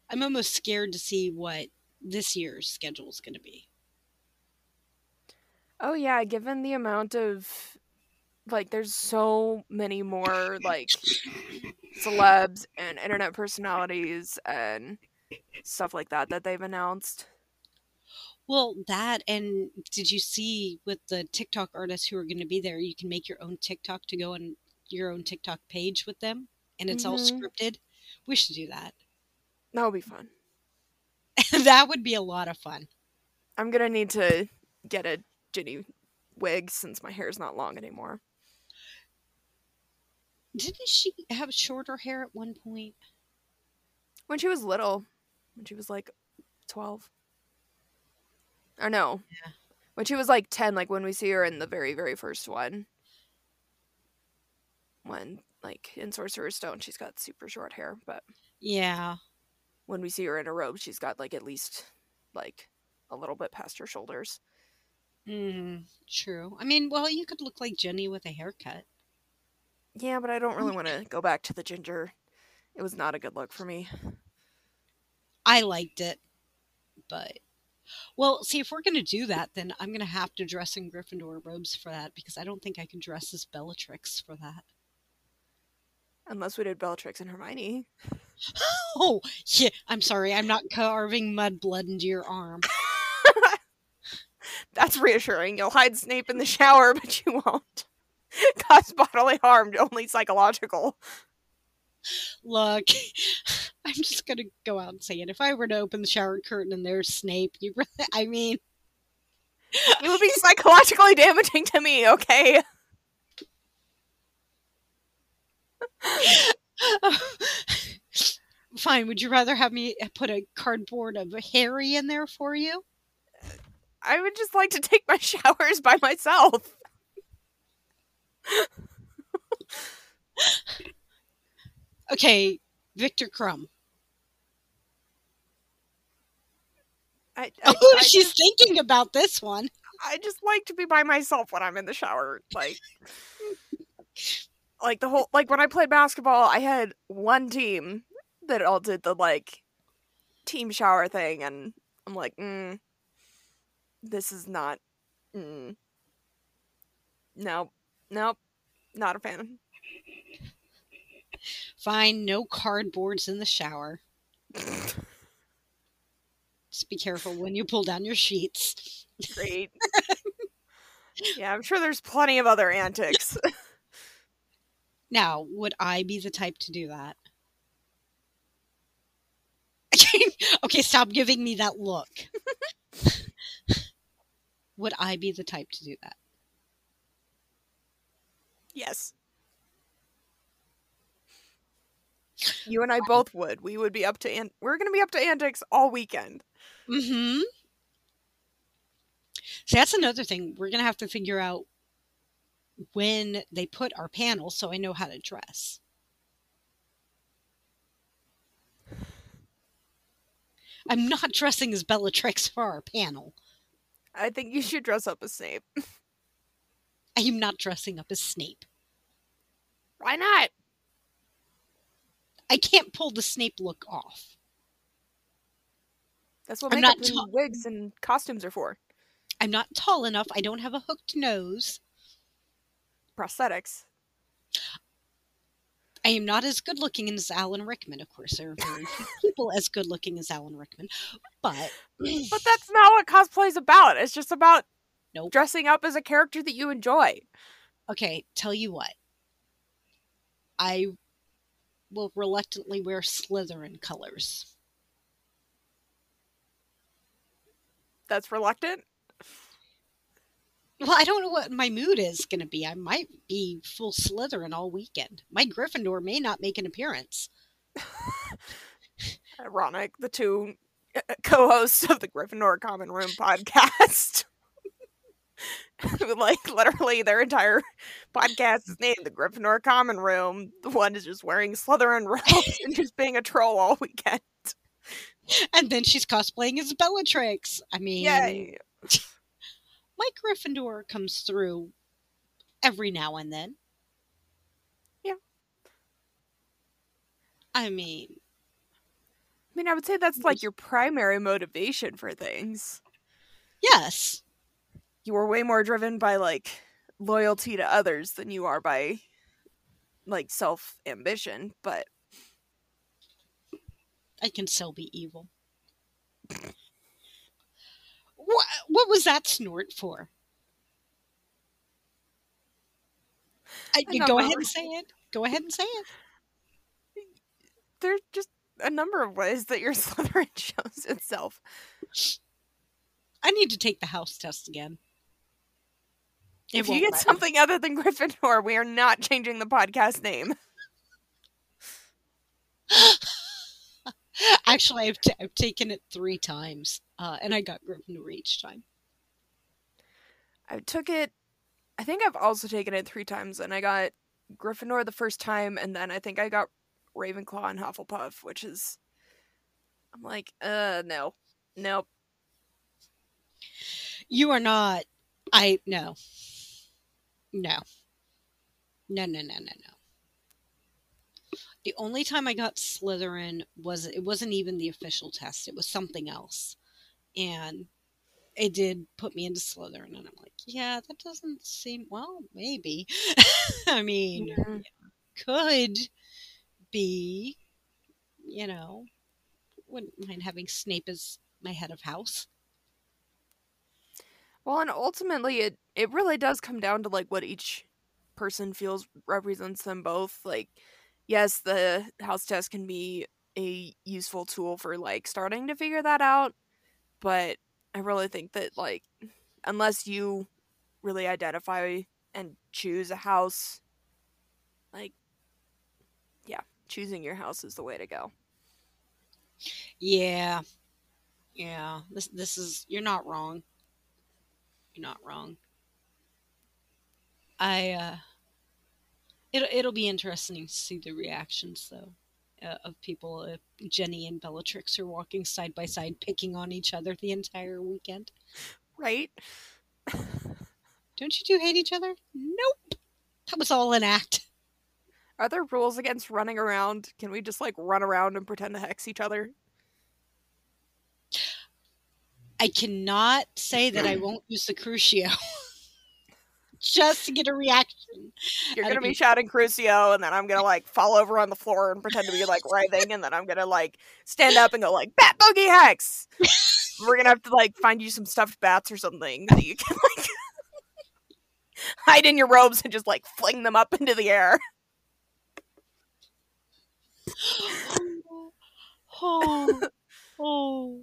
I'm almost scared to see what this year's schedule is going to be. Oh yeah, given the amount of like there's so many more like celebs and internet personalities and stuff like that that they've announced. Well, that and did you see with the TikTok artists who are going to be there? You can make your own TikTok to go on your own TikTok page with them, and it's all Mhm. scripted. We should do that. That would be fun. [LAUGHS] that would be a lot of fun. I'm gonna need to get a Ginny wig since my hair is not long anymore. Didn't she have shorter hair at one point? When she was little, when she was like twelve. Or no. Yeah. When she was like ten, like when we see her in the very, very first one. When like in Sorcerer's Stone she's got super short hair, but Yeah. when we see her in a robe, she's got like at least like a little bit past her shoulders. Mm, true. I mean, well, you could look like Ginny with a haircut. Yeah, but I don't really want to go back to the ginger. It was not a good look for me. I liked it, but well, see, if we're gonna do that, then I'm gonna have to dress in Gryffindor robes for that because I don't think I can dress as Bellatrix for that. Unless we did Bellatrix and Hermione. Oh, yeah. I'm sorry. I'm not carving mud blood into your arm. [LAUGHS] That's reassuring. You'll hide Snape in the shower, [LAUGHS] but you won't cause bodily harm, only psychological. Look, [LAUGHS] [LAUGHS] I'm just gonna go out and say it. If I were to open the shower curtain and there's Snape, you really, [LAUGHS] I mean, [LAUGHS] It would be psychologically damaging to me, okay? fine. Would you rather have me put a cardboard of Harry in there for you? I would just like to take my showers by myself. Okay, Viktor Krum. I, [LAUGHS] I, Oh, I she's thinking about this one. [LAUGHS] I just like to be by myself when I'm in the shower. Like, like the whole like when I played basketball, I had one team that all did the like team shower thing, and I'm like, mm, this is not. Mm, nope, nope, not a fan. Fine, no cardboards in the shower. Just be careful when you pull down your sheets. Great. yeah, I'm sure there's plenty of other antics. [LAUGHS] Now, would I be the type to do that? [LAUGHS] okay, stop giving me that look. [LAUGHS] would I be the type to do that? yes. You and I both would. We would be up to an- we're going to be up to antics all weekend. Mm-hmm. So that's another thing. We're gonna have to figure out when they put our panel so I know how to dress. I'm not dressing as Bellatrix for our panel. I think you should dress up as Snape. I am not dressing up as Snape. Why not? I can't pull the Snape look off. That's what I'm makeup and wigs and costumes are for. I'm not tall enough. I don't have a hooked nose. Prosthetics. I am not as good looking as Alan Rickman. Of course, there are very [LAUGHS] few people as good looking as Alan Rickman. But [CLEARS THROAT] But that's not what cosplay's about. It's just about Nope. dressing up as a character that you enjoy. okay, tell you what. I will reluctantly wear Slytherin colors. That's reluctant. Well, I don't know what my mood is going to be. I might be full Slytherin all weekend. My Gryffindor may not make an appearance. [LAUGHS] Ironic. The two uh, co-hosts of the Gryffindor Common Room [LAUGHS] podcast. [LAUGHS] like literally their entire podcast is named the Gryffindor Common Room. The one is just wearing Slytherin [LAUGHS] robes and just being a troll all weekend. And then she's cosplaying as Bellatrix. I mean, Yay. [LAUGHS] my Gryffindor comes through every now and then. Yeah. I mean, I mean, I would say that's like your primary motivation for things. yes. You are way more driven by like loyalty to others than you are by like self ambition, but I can still be evil. What, what was that snort for? Uh, I, I don't go ahead and say it. Go ahead and say it. there's just a number of ways that your [LAUGHS] Slytherin shows itself. I need to take the house test again. It if you get me. something other than Gryffindor, we are not changing the podcast name. [LAUGHS] Actually, I've, t- I've taken it three times, uh, and I got Gryffindor each time. I took it. I think I've also taken it three times, and I got Gryffindor the first time, and then I think I got Ravenclaw and Hufflepuff, which is. I'm like, uh, no, nope. You are not. I no. No. No, no, no, no, no. The only time I got Slytherin was it wasn't even the official test. It was something else. And it did put me into Slytherin and I'm like, yeah, that doesn't seem well, maybe. [LAUGHS] I mean, Mhm. could be, you know, wouldn't mind having Snape as my head of house. Well, and ultimately, it it really does come down to like what each person feels represents them both. Like, yes, the house test can be a useful tool for like starting to figure that out, but I really think that like unless you really identify and choose a house, like, yeah, choosing your house is the way to go. Yeah. Yeah. This this is you're not wrong. You're not wrong. I uh it'll it'll be interesting to see the reactions though uh, of people if Ginny and Bellatrix are walking side by side picking on each other the entire weekend. Right? Don't you two hate each other? Nope. That was all an act. Are there rules against running around? Can we just like run around and pretend to hex each other? I cannot say that I won't use the Crucio [LAUGHS] just to get a reaction. You're gonna be people. shouting Crucio, and then I'm gonna like fall over on the floor and pretend to be like writhing, and then I'm gonna like stand up and go like Bat Bogey Hex. [LAUGHS] We're gonna have to like find you some stuffed bats or something that you can like [LAUGHS] hide in your robes and just like fling them up into the air. [GASPS] oh, oh. oh.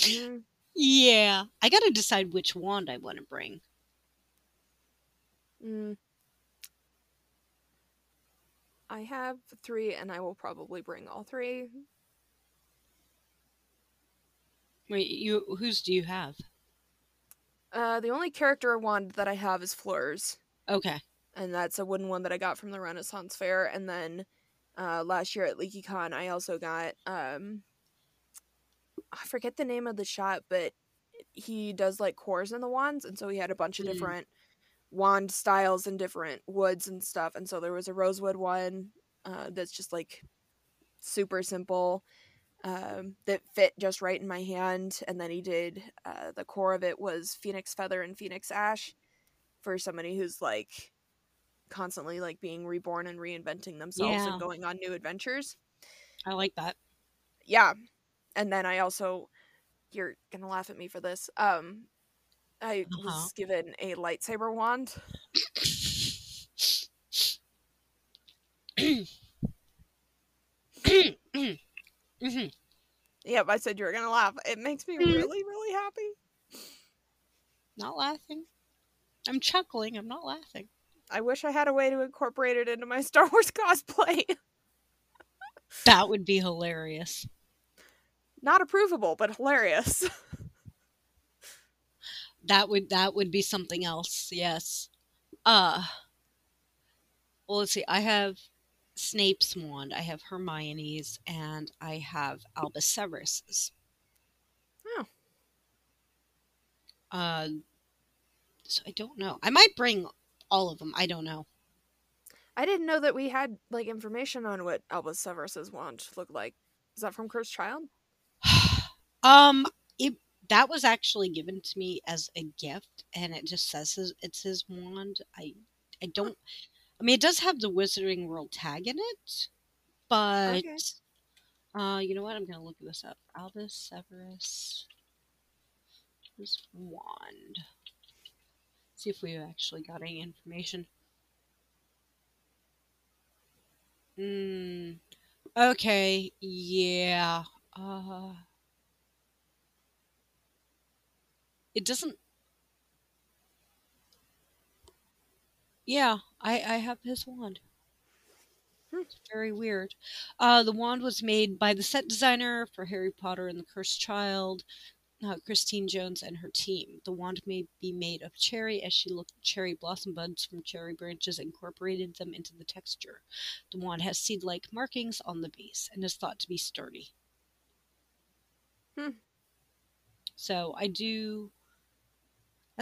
Mm, Yeah, I gotta decide which wand I want to bring. mm. I have three, and I will probably bring all three. Wait, you whose do you have? Uh, the only character wand that I have is Fleurs, Okay. and that's a wooden one that I got from the Renaissance Fair. And then uh, last year at LeakyCon, I also got um, I forget the name of the shop, but he does like cores in the wands, and so he had a bunch of Mm. different wand styles and different woods and stuff. And so there was a rosewood one uh, that's just like super simple um, that fit just right in my hand. And then he did uh, the core of it was phoenix feather and phoenix ash for somebody who's like constantly like being reborn and reinventing themselves Yeah. and going on new adventures. I like that. Yeah. And then I also you're gonna laugh at me for this. Um I Uh-huh. was given a lightsaber wand. hmm Yep, I said you were gonna laugh. It makes me Mhm. really, really happy. Not laughing. I'm chuckling. I'm not laughing. I wish I had a way to incorporate it into my [LAUGHS] Star Wars cosplay. That would be hilarious. Not approvable, but hilarious. [LAUGHS] That would that would be something else. Yes. Uh. Well, let's see. I have Snape's wand. I have Hermione's, and I have Albus Severus's. Oh. Uh. So I don't know. I might bring all of them. I don't know. I didn't know that we had like information on what Albus Severus's wand looked like. Is that from Cursed Child? Um, it that was actually given to me as a gift, and it just says his, it's his wand. I I don't. I mean, it does have the Wizarding World tag in it, but Okay. uh, you know what? I'm gonna look this up. Albus Severus, his wand. See if we actually got any information. Hmm. Okay. Yeah. Uh. It doesn't. Yeah, I I have his wand. Hmm. It's very weird. Uh, the wand was made by the set designer for Harry Potter and the Cursed Child, uh, Christine Jones and her team. The wand may be made of cherry as she looked at cherry blossom buds from cherry branches and incorporated them into the texture. The wand has seed-like markings on the base and is thought to be sturdy. Hmm. So I do.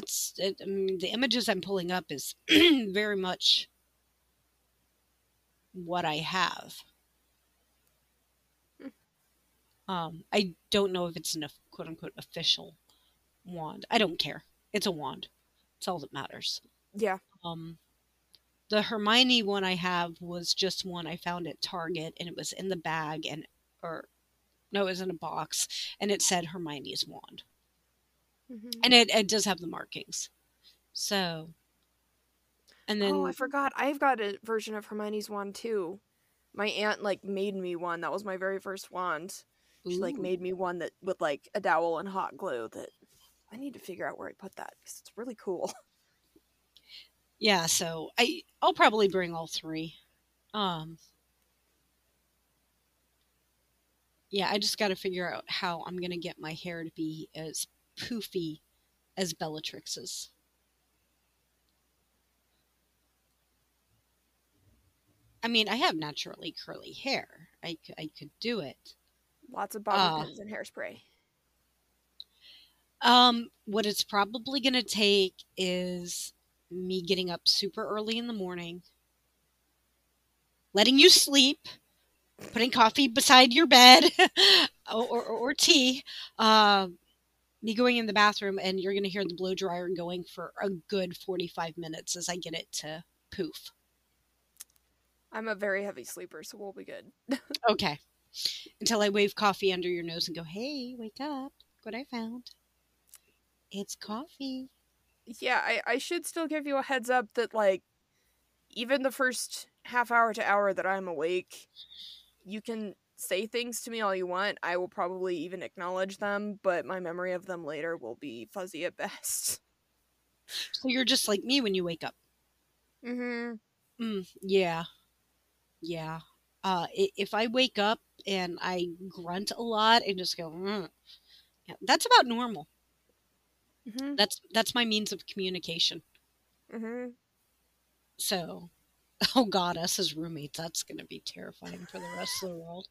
That's it, I mean, the images I'm pulling up is [CLEARS THROAT] very much what I have. Hmm. Um, I don't know if it's an quote unquote official wand. I don't care. It's a wand. It's all that matters. Yeah. Um, the Hermione one I have was just one I found at Target, and it was in the bag, and or no, it was in a box, and it said Hermione's wand, Mhm. and it, it does have the markings. So, and then oh, I forgot. I've got a version of Hermione's wand too. My aunt like made me one. That was my very first wand. She like made me one that with like a dowel and hot glue. That I need to figure out where I put that because it's really cool. [LAUGHS] yeah. So I I'll probably bring all three. Um, yeah, I just got to figure out how I'm gonna get my hair to be as poofy as Bellatrix's. I mean, I have naturally curly hair. I, I could do it. Lots of bobby Ah. pins and hairspray. Um, what it's probably going to take is me getting up super early in the morning, letting you sleep, putting coffee beside your bed [LAUGHS] or, or, or tea, uh, me going in the bathroom, and you're going to hear the blow dryer going for a good 45 minutes as I get it to poof. I'm a very heavy sleeper, so we'll be good. [LAUGHS] Okay. until I wave coffee under your nose and go, "Hey, wake up! Look what I found. It's coffee." Yeah, I, I should still give you a heads up that like even the first half hour to hour that I'm awake, you can say things to me all you want. I will probably even acknowledge them, but my memory of them later will be fuzzy at best. [LAUGHS] So you're just like me when you wake up. Mm-hmm. Mm, yeah, yeah. Uh, if I wake up and I grunt a lot and just go, mm, yeah, that's about normal. Mm-hmm. That's that's my means of communication. Mm-hmm. So, [LAUGHS] oh God, us as roommates, that's going to be terrifying for the rest of the world.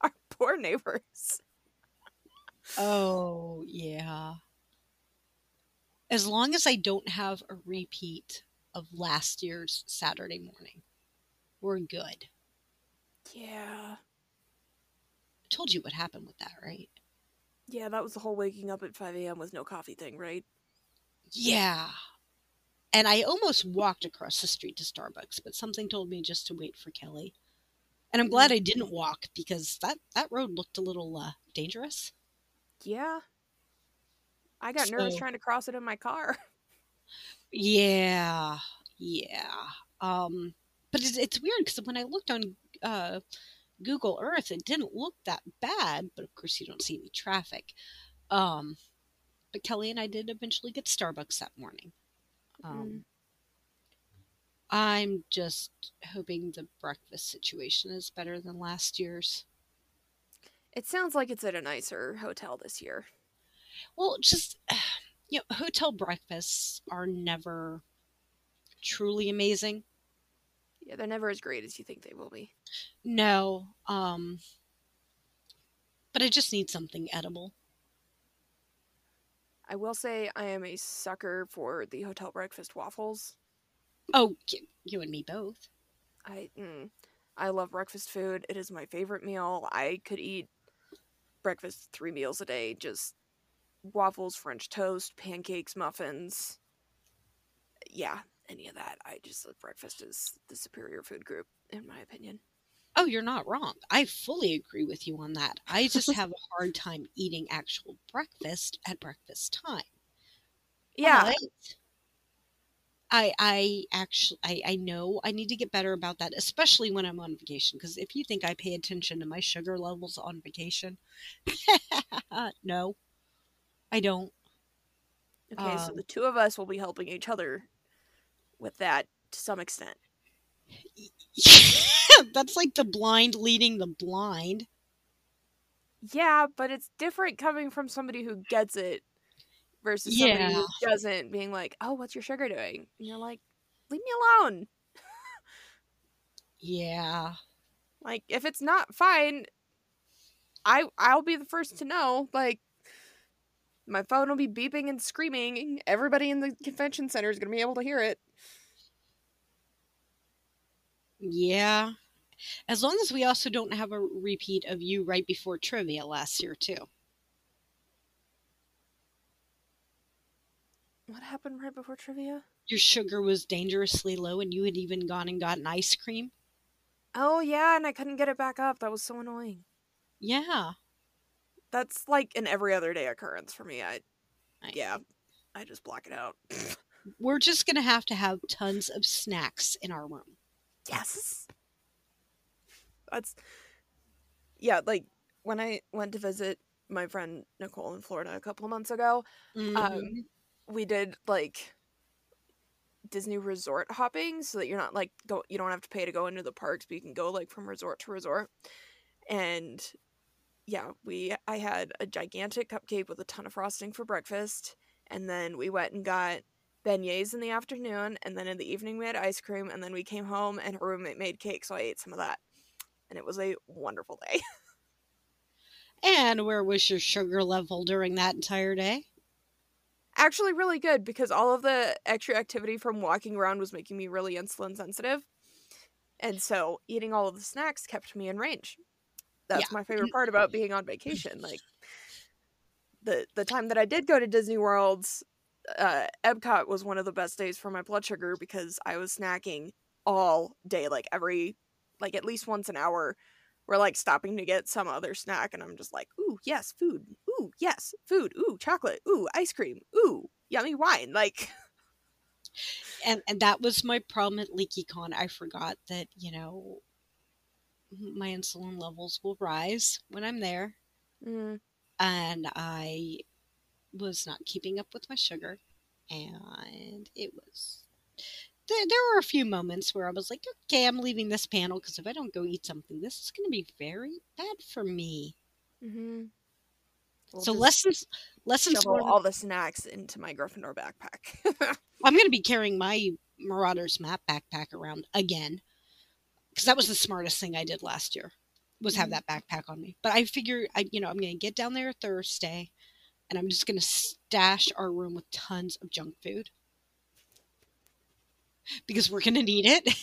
[LAUGHS] Our poor neighbors. Oh, yeah. As long as I don't have a repeat of last year's Saturday morning, we're good. Yeah. I told you what happened with that, right? Yeah, that was the whole waking up at 5 a.m. with no coffee thing, right? Yeah. And I almost walked across the street to Starbucks, but something told me just to wait for Kelly. And I'm glad I didn't walk because that, that road looked a little uh, dangerous. Yeah. I got nervous trying to cross it in my car. [LAUGHS] Yeah, yeah. Um, but it's, it's weird because when I looked on uh, Google Earth, it didn't look that bad. But of course, you don't see any traffic. Um, but Kelly and I did eventually get Starbucks that morning. Um, I'm just hoping the breakfast situation is better than last year's. It sounds like it's at a nicer hotel this year. Well, just [SIGHS] you know, hotel breakfasts are never truly amazing. Yeah, they're never as great as you think they will be. No, um, but I just need something edible. I will say I am a sucker for the hotel breakfast waffles. Oh, you and me both. I mm, I love breakfast food. It is my favorite meal. I could eat breakfast three meals a day. Just waffles, French toast, pancakes, muffins. Yeah, any of that. I just breakfast is the superior food group in my opinion. Oh, you're not wrong. I fully agree with you on that. I just [LAUGHS] have a hard time eating actual breakfast at breakfast time. Yeah, But I I actually I, I know I need to get better about that, especially when I'm on vacation. Because if you think I pay attention to my sugar levels on vacation, [LAUGHS] no, I don't. Okay, so Um, the two of us will be helping each other with that to some extent. [LAUGHS] That's like the blind leading the blind. Yeah, but it's different coming from somebody who gets it versus somebody Yeah. who doesn't being like, "Oh, what's your sugar doing?" And you're like, "Leave me alone." Yeah. Like if it's not fine, I I'll be the first to know. Like my phone will be beeping and screaming. Everybody in the convention center is going to be able to hear it. Yeah. As long as we also don't have a repeat of you right before trivia last year, too. What happened right before trivia? Your sugar was dangerously low and you had even gone and gotten ice cream. Oh yeah, and I couldn't get it back up. That was so annoying. Yeah. That's like an every other day occurrence for me. I I- yeah, I just block it out. [LAUGHS] We're just going to have to have tons of snacks in our room. yes. That's yeah, like when I went to visit my friend Nicole in Florida a couple of months ago, Mhm. We did like Disney resort hopping so that you're not like go you don't have to pay to go into the parks, but you can go like from resort to resort. And yeah, we I had a gigantic cupcake with a ton of frosting for breakfast, and then we went and got beignets in the afternoon, and then in the evening we had ice cream, and then we came home and her roommate made cake, so I ate some of that. And it was a wonderful day. [LAUGHS] And where was your sugar level during that entire day? Actually really good because all of the extra activity from walking around was making me really insulin sensitive. And so eating all of the snacks kept me in range. That's my favorite [LAUGHS] part about being on vacation. Like the the time that I did go to Disney World, uh, Epcot was one of the best days for my blood sugar because I was snacking all day, like every like at least once an hour, we're like stopping to get some other snack and I'm just like, ooh, yes, food. Ooh, yes, food. Ooh, chocolate. Ooh, ice cream. Ooh, yummy wine. Like and and that was my problem at LeakyCon. I forgot that, you know, my insulin levels will rise when I'm there. mm, And I was not keeping up with my sugar. And it was. There, there were a few moments where I was like, okay, I'm leaving this panel because if I don't go eat something, this is going to be very bad for me. mm-hmm. We'll so lessons lessons shovel all the snacks into my Gryffindor backpack. [LAUGHS] I'm going to be carrying my Marauders map backpack around again because that was the smartest thing I did last year was have Mhm. that backpack on me. But I figure I you know I'm going to get down there Thursday and I'm just going to stash our room with tons of junk food because we're going to need it.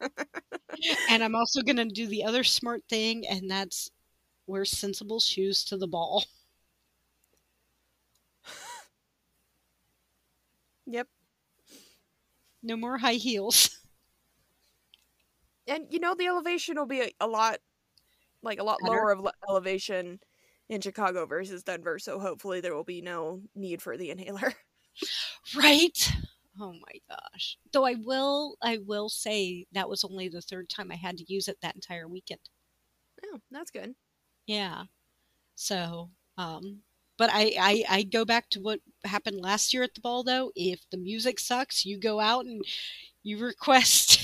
[LAUGHS] and I'm also going to do the other smart thing and that's wear sensible shoes to the ball. [LAUGHS] yep. No more high heels. And you know the elevation will be a, a lot like a lot Better. lower of le- elevation in Chicago versus Denver, so hopefully there will be no need for the inhaler. [LAUGHS] Right? Oh my gosh. Though I will I will say that was only the third time I had to use it that entire weekend. oh, that's good. Yeah. So, um but I, I I go back to what happened last year at the ball though. If the music sucks, you go out and you request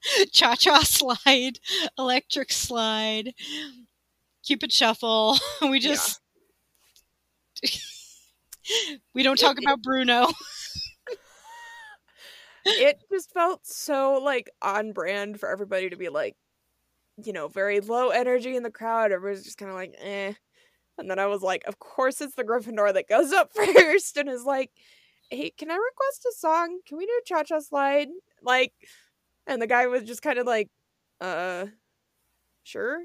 [LAUGHS] cha cha slide, electric slide, Cupid shuffle. [LAUGHS] We Yeah. [LAUGHS] we don't talk about Bruno. [LAUGHS] it just felt so like on brand for everybody to be like, you know, very low energy in the crowd. Everybody's just kind of like, eh. And then I was like, of course it's the Gryffindor that goes up [LAUGHS] first and is like, hey, can I request a song? Can we do a cha cha slide? Like, and the guy was just kind of like, uh, sure.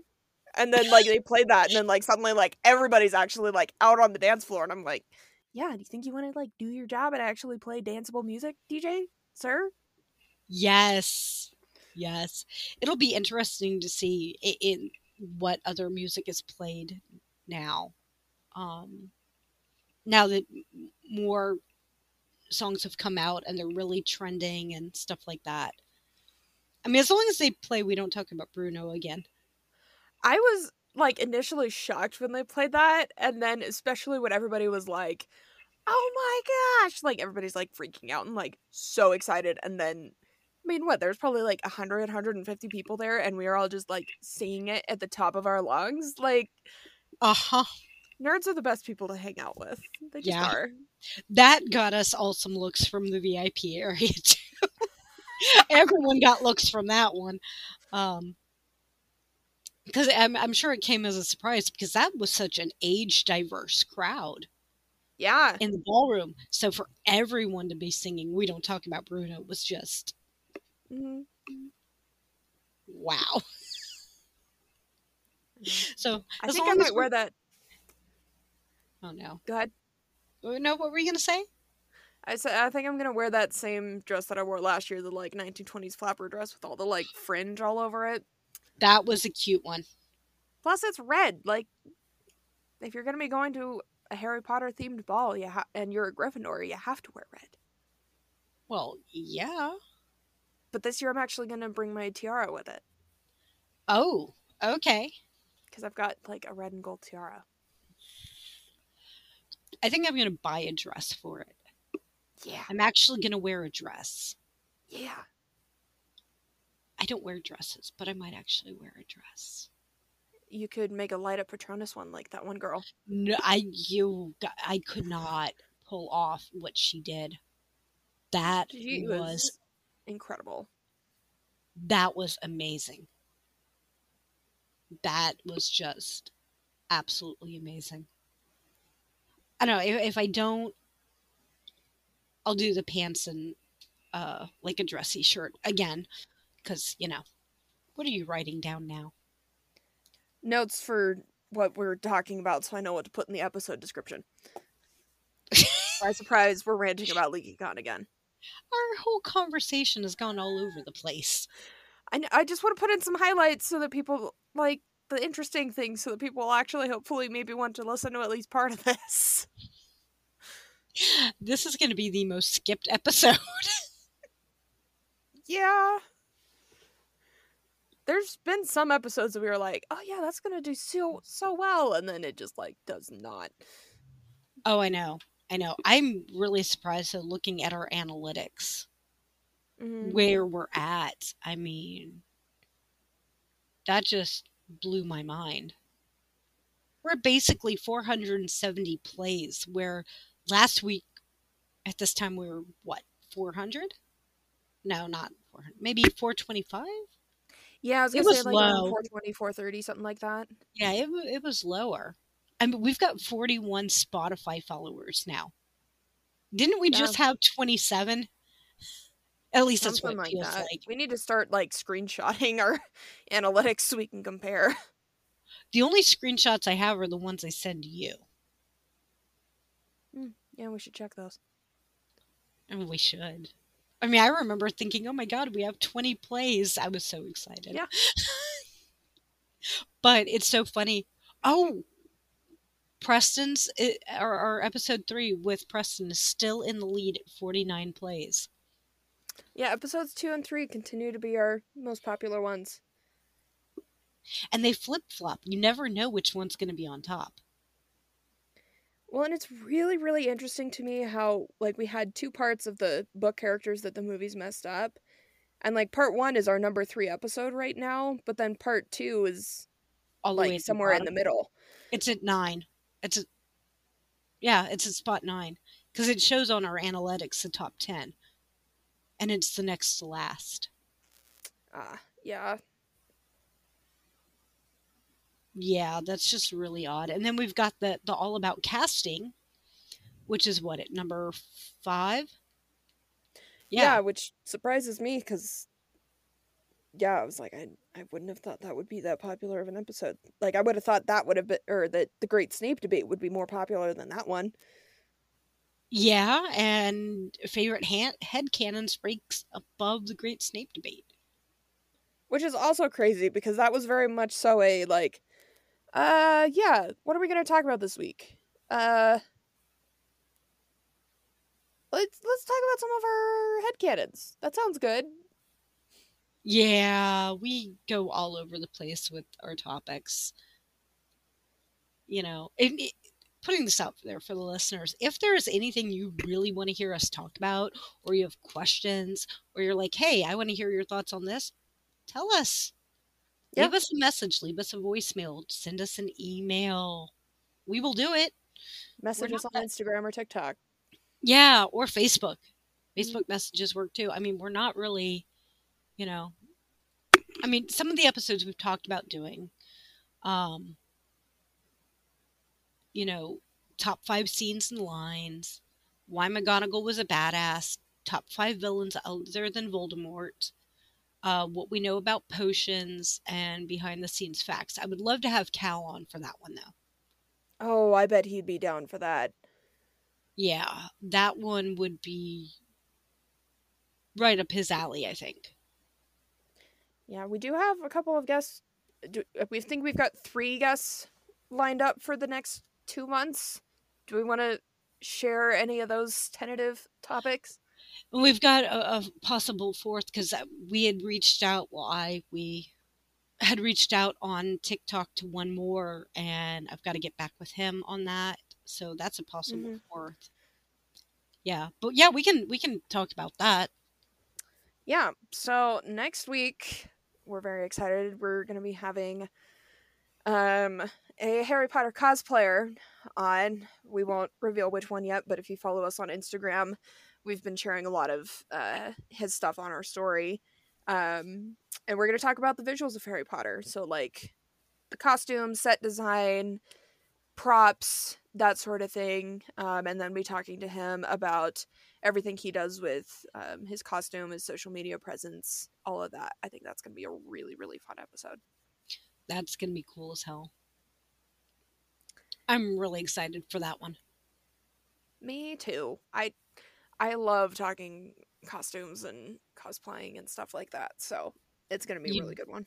And then like they played that, and then like suddenly like everybody's actually like out on the dance floor, and I'm like, yeah, do you think you want to like do your job and actually play danceable music, DJ, sir? Yes. Yes. It'll be interesting to see in what other music is played now. Um now that more songs have come out and they're really trending and stuff like that. I mean, as long as they play We Don't Talk About Bruno again. I was like initially shocked when they played that, and then especially when everybody was like, "Oh my gosh!" Like everybody's like freaking out and like so excited, and then. I mean, what? There's probably like 100, 150 people there, and we are all just like singing it at the top of our lungs. Like, Uh huh. nerds are the best people to hang out with. They just Yeah. are. That got us all some looks from the VIP area [LAUGHS] too. Everyone got looks from that one. Um, because I'm, I'm sure it came as a surprise because that was such an age diverse crowd Yeah. in the ballroom. So for everyone to be singing "We Don't Talk About Bruno" was just hmm wow. [LAUGHS] So I think I might wear that. Oh no, Go ahead. Oh, no. What were you gonna say? I said I think I'm gonna wear that same dress that I wore last year, the like 1920s flapper dress with all the like fringe all over it. That was a cute one. Plus, it's red. Like, if you're gonna be going to a Harry Potter themed ball, you ha- and you're a Gryffindor, you have to wear red. Well, yeah. But this year, I'm actually gonna bring my tiara with it Oh, okay. because I've got like a red and gold tiara. I think I'm gonna buy a dress for it. Yeah, I'm actually gonna wear a dress. yeah. I don't wear dresses, but I might actually wear a dress. You could make a light up Patronus one like that one girl. No, I you I could not pull off what she did. That She was, was incredible. that was amazing. That was just absolutely amazing. I don't know if, if I don't, I'll do the pants and uh like a dressy shirt again, because you know, what are you writing down now? Notes for what we're talking about, so I know what to put in the episode description. [LAUGHS] surprise, surprise, we're ranting about LeakyCon again. Our whole conversation has gone all over the place. I I just want to put in some highlights so that people like the interesting things, so that people will actually hopefully maybe want to listen to at least part of this. This is going to be the most skipped episode. [LAUGHS] yeah. There's been some episodes that we were like, "Oh yeah, that's gonna do so so well," and then it just like does not. Oh, I know. I know. I'm really surprised at looking at our analytics Mhm. where we're at. I mean, that just blew my mind. We're basically 470 plays, where last week at this time we were what 400? No, not 400. Maybe 425. Yeah, I was It gonna say was like low. 420, 430, something like that. Yeah, it, wa- it was lower. I mean, we've got 41 Spotify followers now. Didn't we Yeah. just have 27? At least that's Something what like it feels that. like. We need to start like screenshotting our [LAUGHS] analytics so we can compare. The only screenshots I have are the ones I send you. Hmm, yeah, we should check those. And we should. I mean, I remember thinking, oh my God, we have 20 plays. I was so excited. Yeah. [LAUGHS] but it's so funny. Oh, Preston's, eh, it, our, our episode three with Preston is still in the lead at 49 plays. Yeah, episodes two and three continue to be our most popular ones. And they flip flop. You never know which one's going to be on top. Well, and it's really, really interesting to me how like we had two parts of the book characters that the movies messed up. And like part one is our number three episode right now, but then part two is All like the somewhere in the middle. It's at nine. It's at, yeah, it's at spot nine because it shows on our analytics the top 10. And it's the next to last. Ah, yeah. Yeah, that's just really odd. And then we've got the the all about casting, which is what at number five. Yeah, Yeah, which surprises me because yeah, I was like, I I wouldn't have thought that would be that popular of an episode. Like I would have thought that would have been or that the Great Snape debate would be more popular than that one. yeah, and favorite han- head canons breaks above the Great Snape debate. Which is also crazy because that was very much so a like uh yeah, what are we gonna talk about this week? Uh Let's let's talk about some of our head headcanons. That sounds good. Yeah, we go all over the place with our topics. You know, it- putting this out there for the listeners, if there is anything you really want to hear us talk about, or you have questions, or you're like, hey, I want to hear your thoughts on this, tell us. Yeah. Leave us a message, leave us a voicemail, send us an email. We will do it. Message us on not- Instagram or TikTok. Yeah, or Facebook. Mhm. Facebook messages work too. I mean, we're not really, you know, I mean, some of the episodes we've talked about doing, um, you know, top five scenes and lines, why McGonagall was a badass, top five villains other than Voldemort, uh, what we know about potions, and behind the scenes facts. I would love to have Cal on for that one though. Oh, I bet he'd be down for that. Yeah, that one would be right up his alley, I think. Yeah, we do have a couple of guests. Do, uh, we think we've got three guests lined up for the next two months. Do we want to share any of those tentative topics? And we've got a, a possible fourth because we had reached out. Well, I we had reached out on TikTok to one more, and I've got to get back with him on that. So that's a possible Mhm. fourth. Yeah, but yeah, we can we can talk about that. Yeah, so next week we're very excited. We're going to be having um a Harry Potter cosplayer on. We won't reveal which one yet, but if you follow us on Instagram, we've been sharing a lot of uh his stuff on our story. Um and we're going to talk about the visuals of Harry Potter. So like the costume, set design, props, that sort of thing. Um and then be talking to him about everything he does with um, his costume, his social media presence, all of that. I think that's going to be a really, really fun episode. That's gonna be cool as hell. I'm really excited for that one. Me too. I I love talking costumes and cosplaying and stuff like that. So It's gonna be You- a really good one.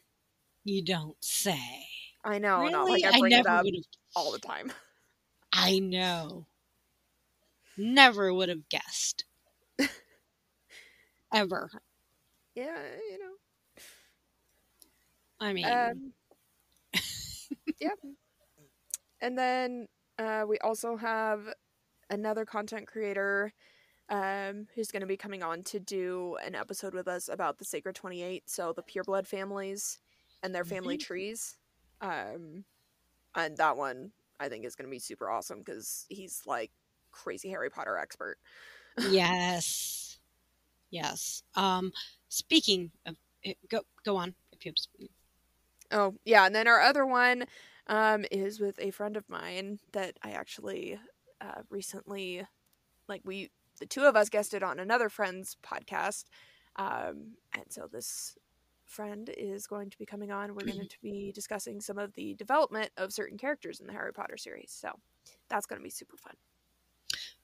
You don't say. I know, not Really? like I I bring it never up would have. all the time. I know. Never would have guessed. [LAUGHS] Ever. Yeah, you know. I mean, Um, yep. And then uh, we also have another content creator um, who's going to be coming on to do an episode with us about the Sacred 28, so the pureblood families and their family Mhm. trees. Um, and that one I think is going to be super awesome because he's like crazy Harry Potter expert. yes. Yes. Um, speaking of, eh, go go on. If you Oh, yeah. And then our other one um, is with a friend of mine that I actually uh, recently, like, we, the two of us guested on another friend's podcast. Um, and so this friend is going to be coming on. We're going to be discussing some of the development of certain characters in the Harry Potter series. So that's going to be super fun.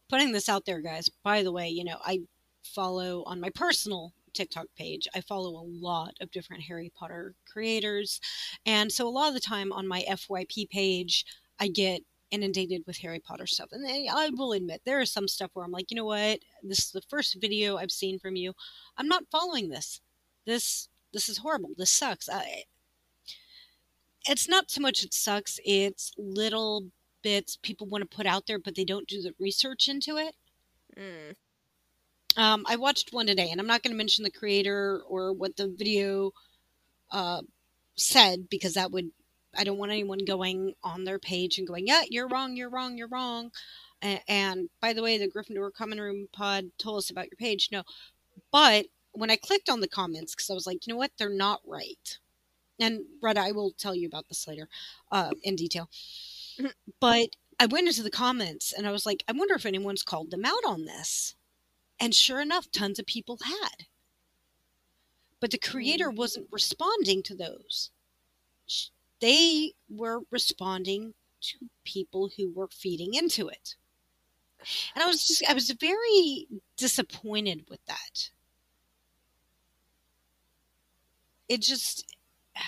putting this out there, guys. By the way, you know I follow on my personal TikTok page. I follow a lot of different Harry Potter creators, and so a lot of the time on my FYP page, I get inundated with Harry Potter stuff. And I I will admit there is some stuff where I'm like, you know what, this is the first video I've seen from you. I'm not following this. This this is horrible. This sucks. I, it's not so much it sucks. It's little bits people want to put out there, but they don't do the research into it. Mm. Um, I watched one today, and I'm not going to mention the creator or what the video uh, said because that would I don't want anyone going on their page and going, "Yeah, you're wrong, you're wrong, you're wrong." And, and by the way, the Gryffindor Common Room Pod told us about your page. No, but when I clicked on the comments, because I was like, you know what, they're not right. And Retta, I will tell you about this later uh, in detail. but I went into the comments and I was like, I wonder if anyone's called them out on this. And sure enough, tons of people had. But the creator wasn't responding to those. They were responding to people who were feeding into it. And I was just, I was very disappointed with that. It just, [SIGHS]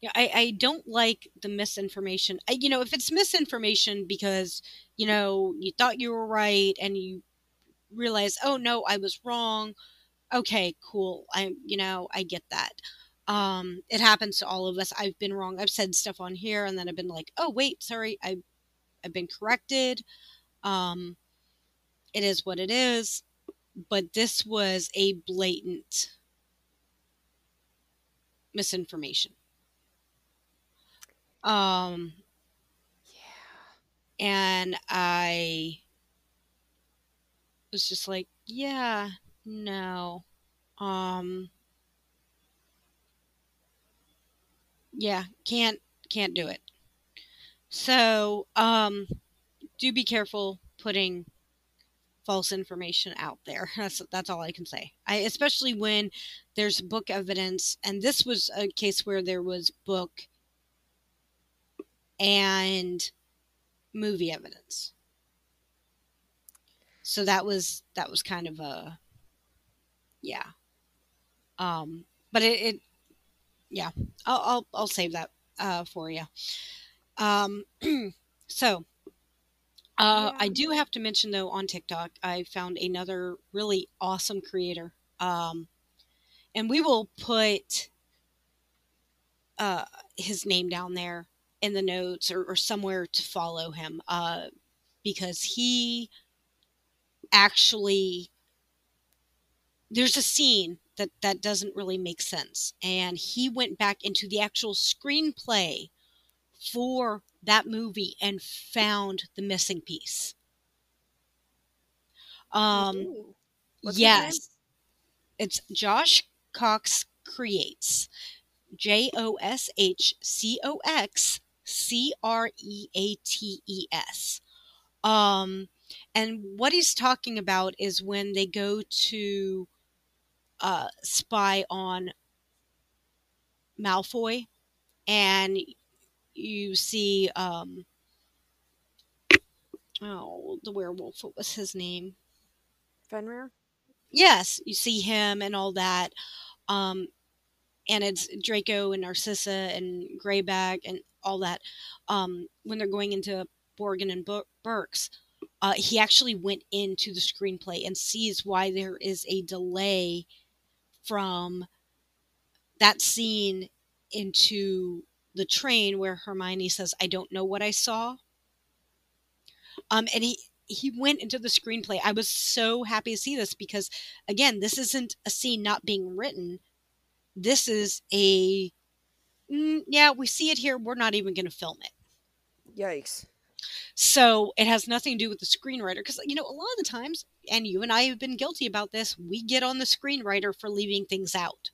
yeah, I, I don't like the misinformation. I, you know, if it's misinformation because, you know, you thought you were right and you realize, oh no, I was wrong. Okay, cool. I, you know, I get that. Um, it happens to all of us. I've been wrong. I've said stuff on here and then I've been like, oh wait, sorry, I, I've been corrected. Um, it is what it is. But this was a blatant misinformation. Um, Yeah. and I was just like, yeah, no. Um Yeah, can't can't do it. So, um do be careful putting false information out there. [LAUGHS] That's that's all I can say. I especially when there's book evidence and this was a case where there was book and movie evidence. So that was that was kind of a yeah. Um but it, it yeah, I'll I'll I'll save that uh for you. Um [CLEARS THROAT] so uh, I do have to mention though on TikTok, I found another really awesome creator. Um, and we will put uh, his name down there in the notes or, or somewhere to follow him uh, because he actually there's a scene that that doesn't really make sense and he went back into the actual screenplay for that movie and found the missing piece um Ooh. What's his name? yes it's josh cox creates J O S H C O X C R E A T E S. Um, and what he's talking about is when they go to uh, spy on Malfoy, and you see, um, oh, the werewolf. What was his name? Fenrir? yes, you see him and all that. Um, and it's Draco and Narcissa and Greyback and all that. Um, when they're going into Borgin and Burkes, uh, he actually went into the screenplay and sees why there is a delay from that scene into the train where Hermione says, "I don't know what I saw." Um, and he he went into the screenplay. I was so happy to see this because, again, this isn't a scene not being written. This is a mm, yeah, we see it here. We're not even going to film it. Yikes. So it has nothing to do with the screenwriter because you know a lot of the times, and you and I have been guilty about this. We get on the screenwriter for leaving things out.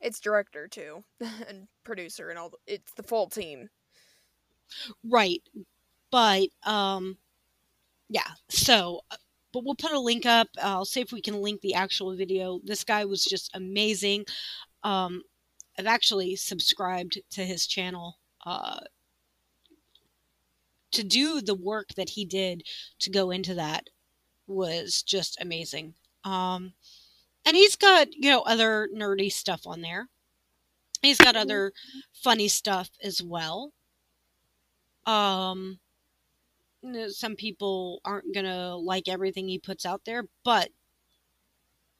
It's director too, [LAUGHS] and producer, and all. The, it's the full team. Right, but um, yeah. So, uh, but we'll put a link up. I'll see if we can link the actual video. This guy was just amazing. Um, I've actually subscribed to his channel. Uh, to do the work that he did to go into that was just amazing. Um, and he's got you know other nerdy stuff on there. He's got mm-hmm. other funny stuff as well. Um, some people aren't gonna like everything he puts out there, but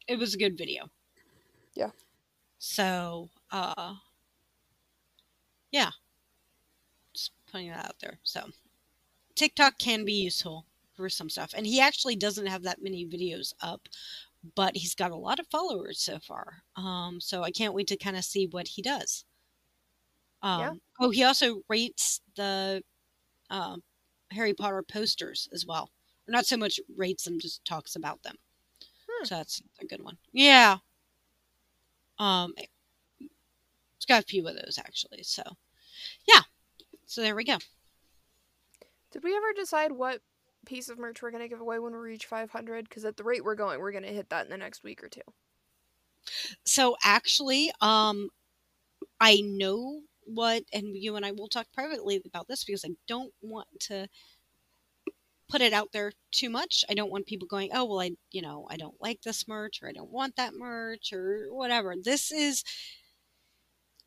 it was a good video. Yeah. So, uh, yeah, just putting that out there. So, TikTok can be useful some stuff. And he actually doesn't have that many videos up, but he's got a lot of followers so far. Um, so I can't wait to kind of see what he does. Um, yeah. Oh, he also rates the uh, Harry Potter posters as well. Not so much rates them, just talks about them. Hmm. So that's a good one. Yeah. Um, it's got a few of those actually. So, yeah. So there we go. Did we ever decide what piece of merch we're going to give away when we reach 500? Because at the rate we're going, we're going to hit that in the next week or two. So actually, um, I know what, and you and I will talk privately about this because I don't want to put it out there too much. I don't want people going, oh, well, I, you know, I don't like this merch or I don't want that merch or whatever. This is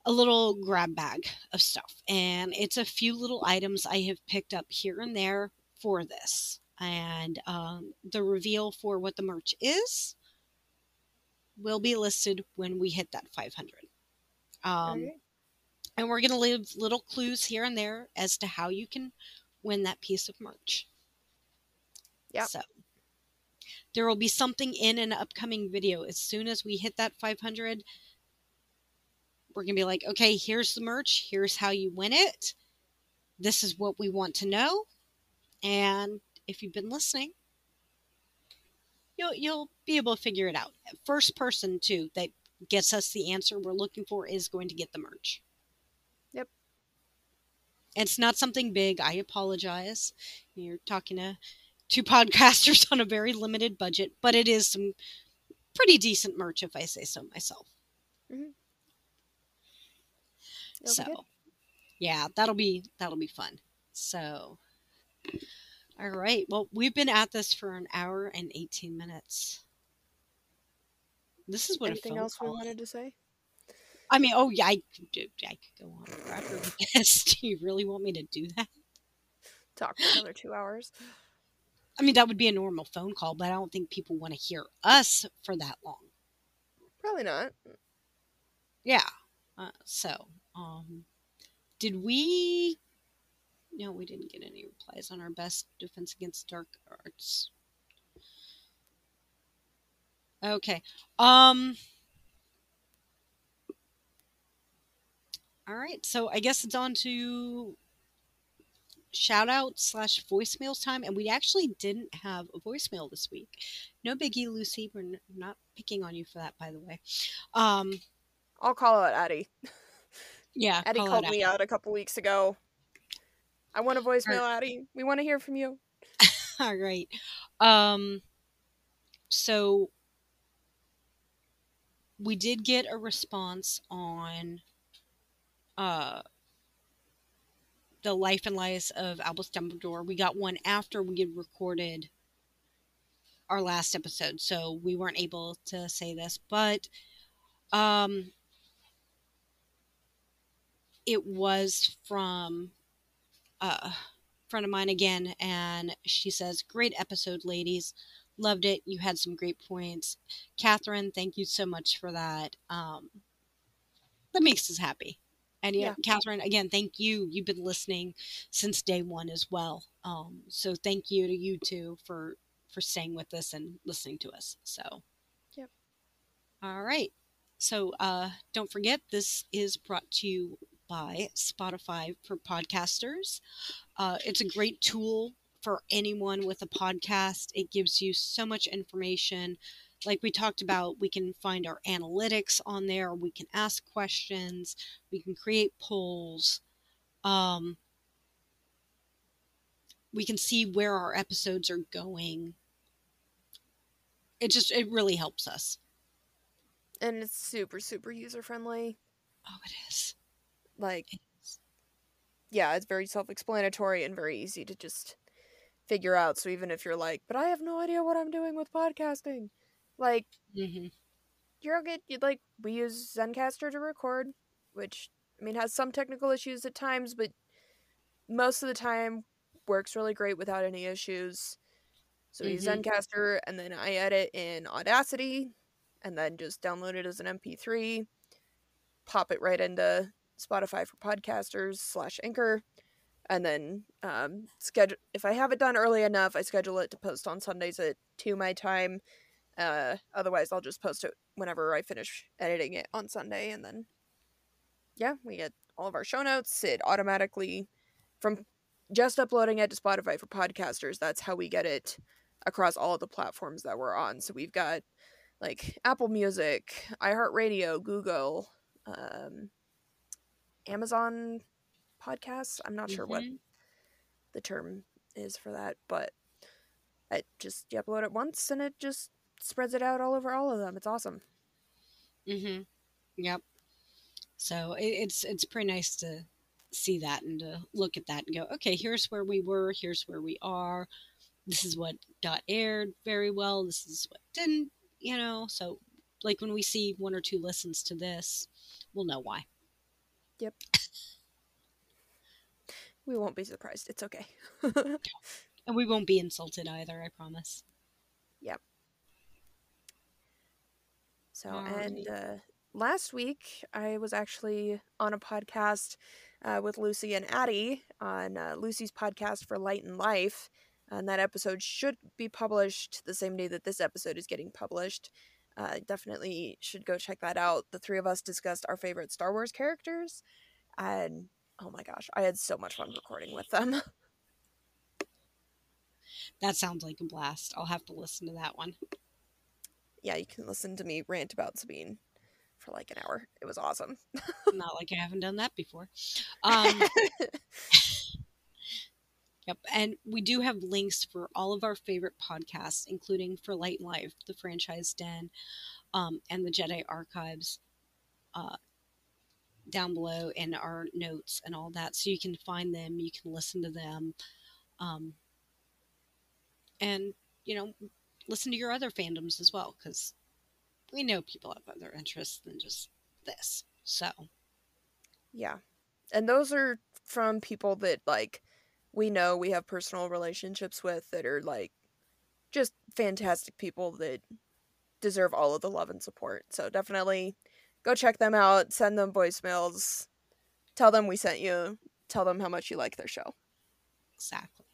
a little grab bag of stuff. And it's a few little items I have picked up here and there for this. And um, the reveal for what the merch is will be listed when we hit that 500. Um, okay. And we're going to leave little clues here and there as to how you can win that piece of merch. Yeah. So there will be something in an upcoming video as soon as we hit that 500 we're going to be like, okay, here's the merch. Here's how you win it. This is what we want to know. And if you've been listening, you'll you'll be able to figure it out. First person too that gets us the answer we're looking for is going to get the merch. Yep. It's not something big. I apologize. You're talking to two [LAUGHS] podcasters on a very limited budget, but it is some pretty decent merch if I say so myself. Mm-hmm so yeah that'll be that'll be fun so all right. Well we've been at this for an hour and 18 minutes. This is what anything else we wanted to say? I mean oh yeah i could, I could go on forever with this. [LAUGHS] Do you really want me to do that? Talk for another two hours. I mean that would be a normal phone call but i don't think people want to hear us for that long. Probably not. Yeah uh, so um, did we? No, we didn't get any replies on our best defense against dark arts. Okay. Um. All right, so I guess it's on to shout out slash voicemails time, and we actually didn't have a voicemail this week. No biggie, Lucy. We're n- not picking on you for that, by the way. Um, I'll call out Addie. Yeah. Eddie called me out a couple weeks ago. I want a voicemail, right. Addie. We want to hear from you. [LAUGHS] All right. Um so we did get a response on uh the life and lives of Albus Dumbledore. We got one after we had recorded our last episode, so we weren't able to say this, but um, it was from a friend of mine again, and she says, "Great episode, ladies. Loved it. You had some great points. Catherine, thank you so much for that. Um, that makes us happy. And yeah, yeah, Catherine, again, thank you. You've been listening since day one as well. Um, so thank you to you two for for staying with us and listening to us. So, yep. All right. So uh, don't forget, this is brought to you by Spotify for podcasters. Uh, it's a great tool for anyone with a podcast. It gives you so much information. Like we talked about, we can find our analytics on there, we can ask questions, we can create polls. Um, we can see where our episodes are going. It just, it really helps us. And it's super, super user friendly. Oh, it is. Like, yeah, it's very self explanatory and very easy to just figure out. So even if you're like, but I have no idea what I'm doing with podcasting, like, mm-hmm. you're okay. You like we use Zencastr to record, which I mean has some technical issues at times, but most of the time works really great without any issues. So we mm-hmm. use Zencastr, and then I edit in Audacity, and then just download it as an MP3, pop it right into Spotify for podcasters slash Anchor, and then um, schedule if I have it done early enough, I schedule it to post on Sundays at two my time. Uh, otherwise, I'll just post it whenever I finish editing it on Sunday, and then yeah, we get all of our show notes. It automatically from just uploading it to Spotify for podcasters. That's how we get it across all of the platforms that we're on. So we've got like Apple Music, iHeartRadio, Google, um, Amazon podcasts. I'm not mm-hmm. sure what mm-hmm. the term is for that, but it just you upload it once and it just spreads it out all over all of them. It's awesome. Mhm. Yep. So it, it's it's pretty nice to see that and to look at that and go, okay, here's where we were, here's where we are. This is what got aired very well. This is what didn't, you know. So like when we see one or two listens to this, we'll know why. Yep. We won't be surprised. It's okay. [LAUGHS] and we won't be insulted either, I promise. Yep. So, and uh, last week I was actually on a podcast uh, with Lucy and Addie on uh, Lucy's podcast for Light and Life. And that episode should be published the same day that this episode is getting published. Uh, definitely should go check that out. The three of us discussed our favorite Star Wars characters. And oh my gosh, I had so much fun recording with them. [LAUGHS] That sounds like a blast. I'll have to listen to that one. Yeah, you can listen to me rant about Sabine for like an hour. It was awesome. Not like I haven't done that before. [LAUGHS] Um, [LAUGHS] yep, and we do have links for all of our favorite podcasts, including for Light Life, the Franchise Den, um, and the Jedi Archives. Uh, down below in our notes and all that so you can find them you can listen to them um, and you know listen to your other fandoms as well because we know people have other interests than just this so yeah and those are from people that like we know we have personal relationships with that are like just fantastic people that deserve all of the love and support so definitely go check them out, send them voicemails, tell them we sent you, tell them how much you like their show. Exactly.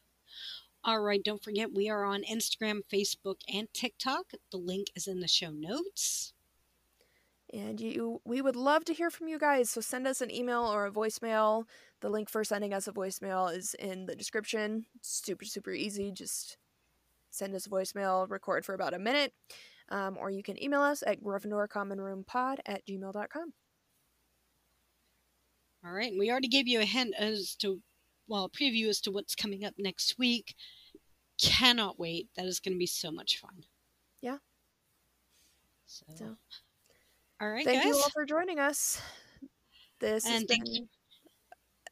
All right, don't forget we are on Instagram, Facebook, and TikTok. The link is in the show notes. And you we would love to hear from you guys, so send us an email or a voicemail. The link for sending us a voicemail is in the description. super super easy. Just send us a voicemail, record for about a minute um, or you can email us at gryffindorcommonroompod at gmail.com. All right. We already gave you a hint as to, well, a preview as to what's coming up next week. Cannot wait. That is going to be so much fun. Yeah. So, so all right, thank guys. you all for joining us. This and has been you.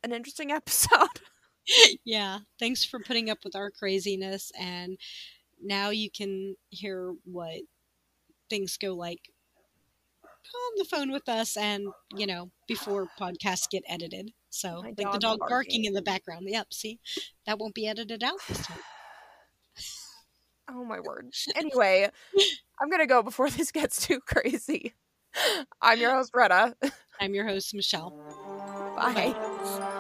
an interesting [LAUGHS] episode. [LAUGHS] yeah. Thanks for putting up with our craziness and now you can hear what things go like on the phone with us and you know before podcasts get edited so My like the dog barking. barking. in the background yep see that won't be edited out this time [SIGHS] Oh my word. [LAUGHS] Anyway, I'm gonna go before this gets too crazy. I'm your host, Retta. i'm your host michelle [LAUGHS] Bye. Bye.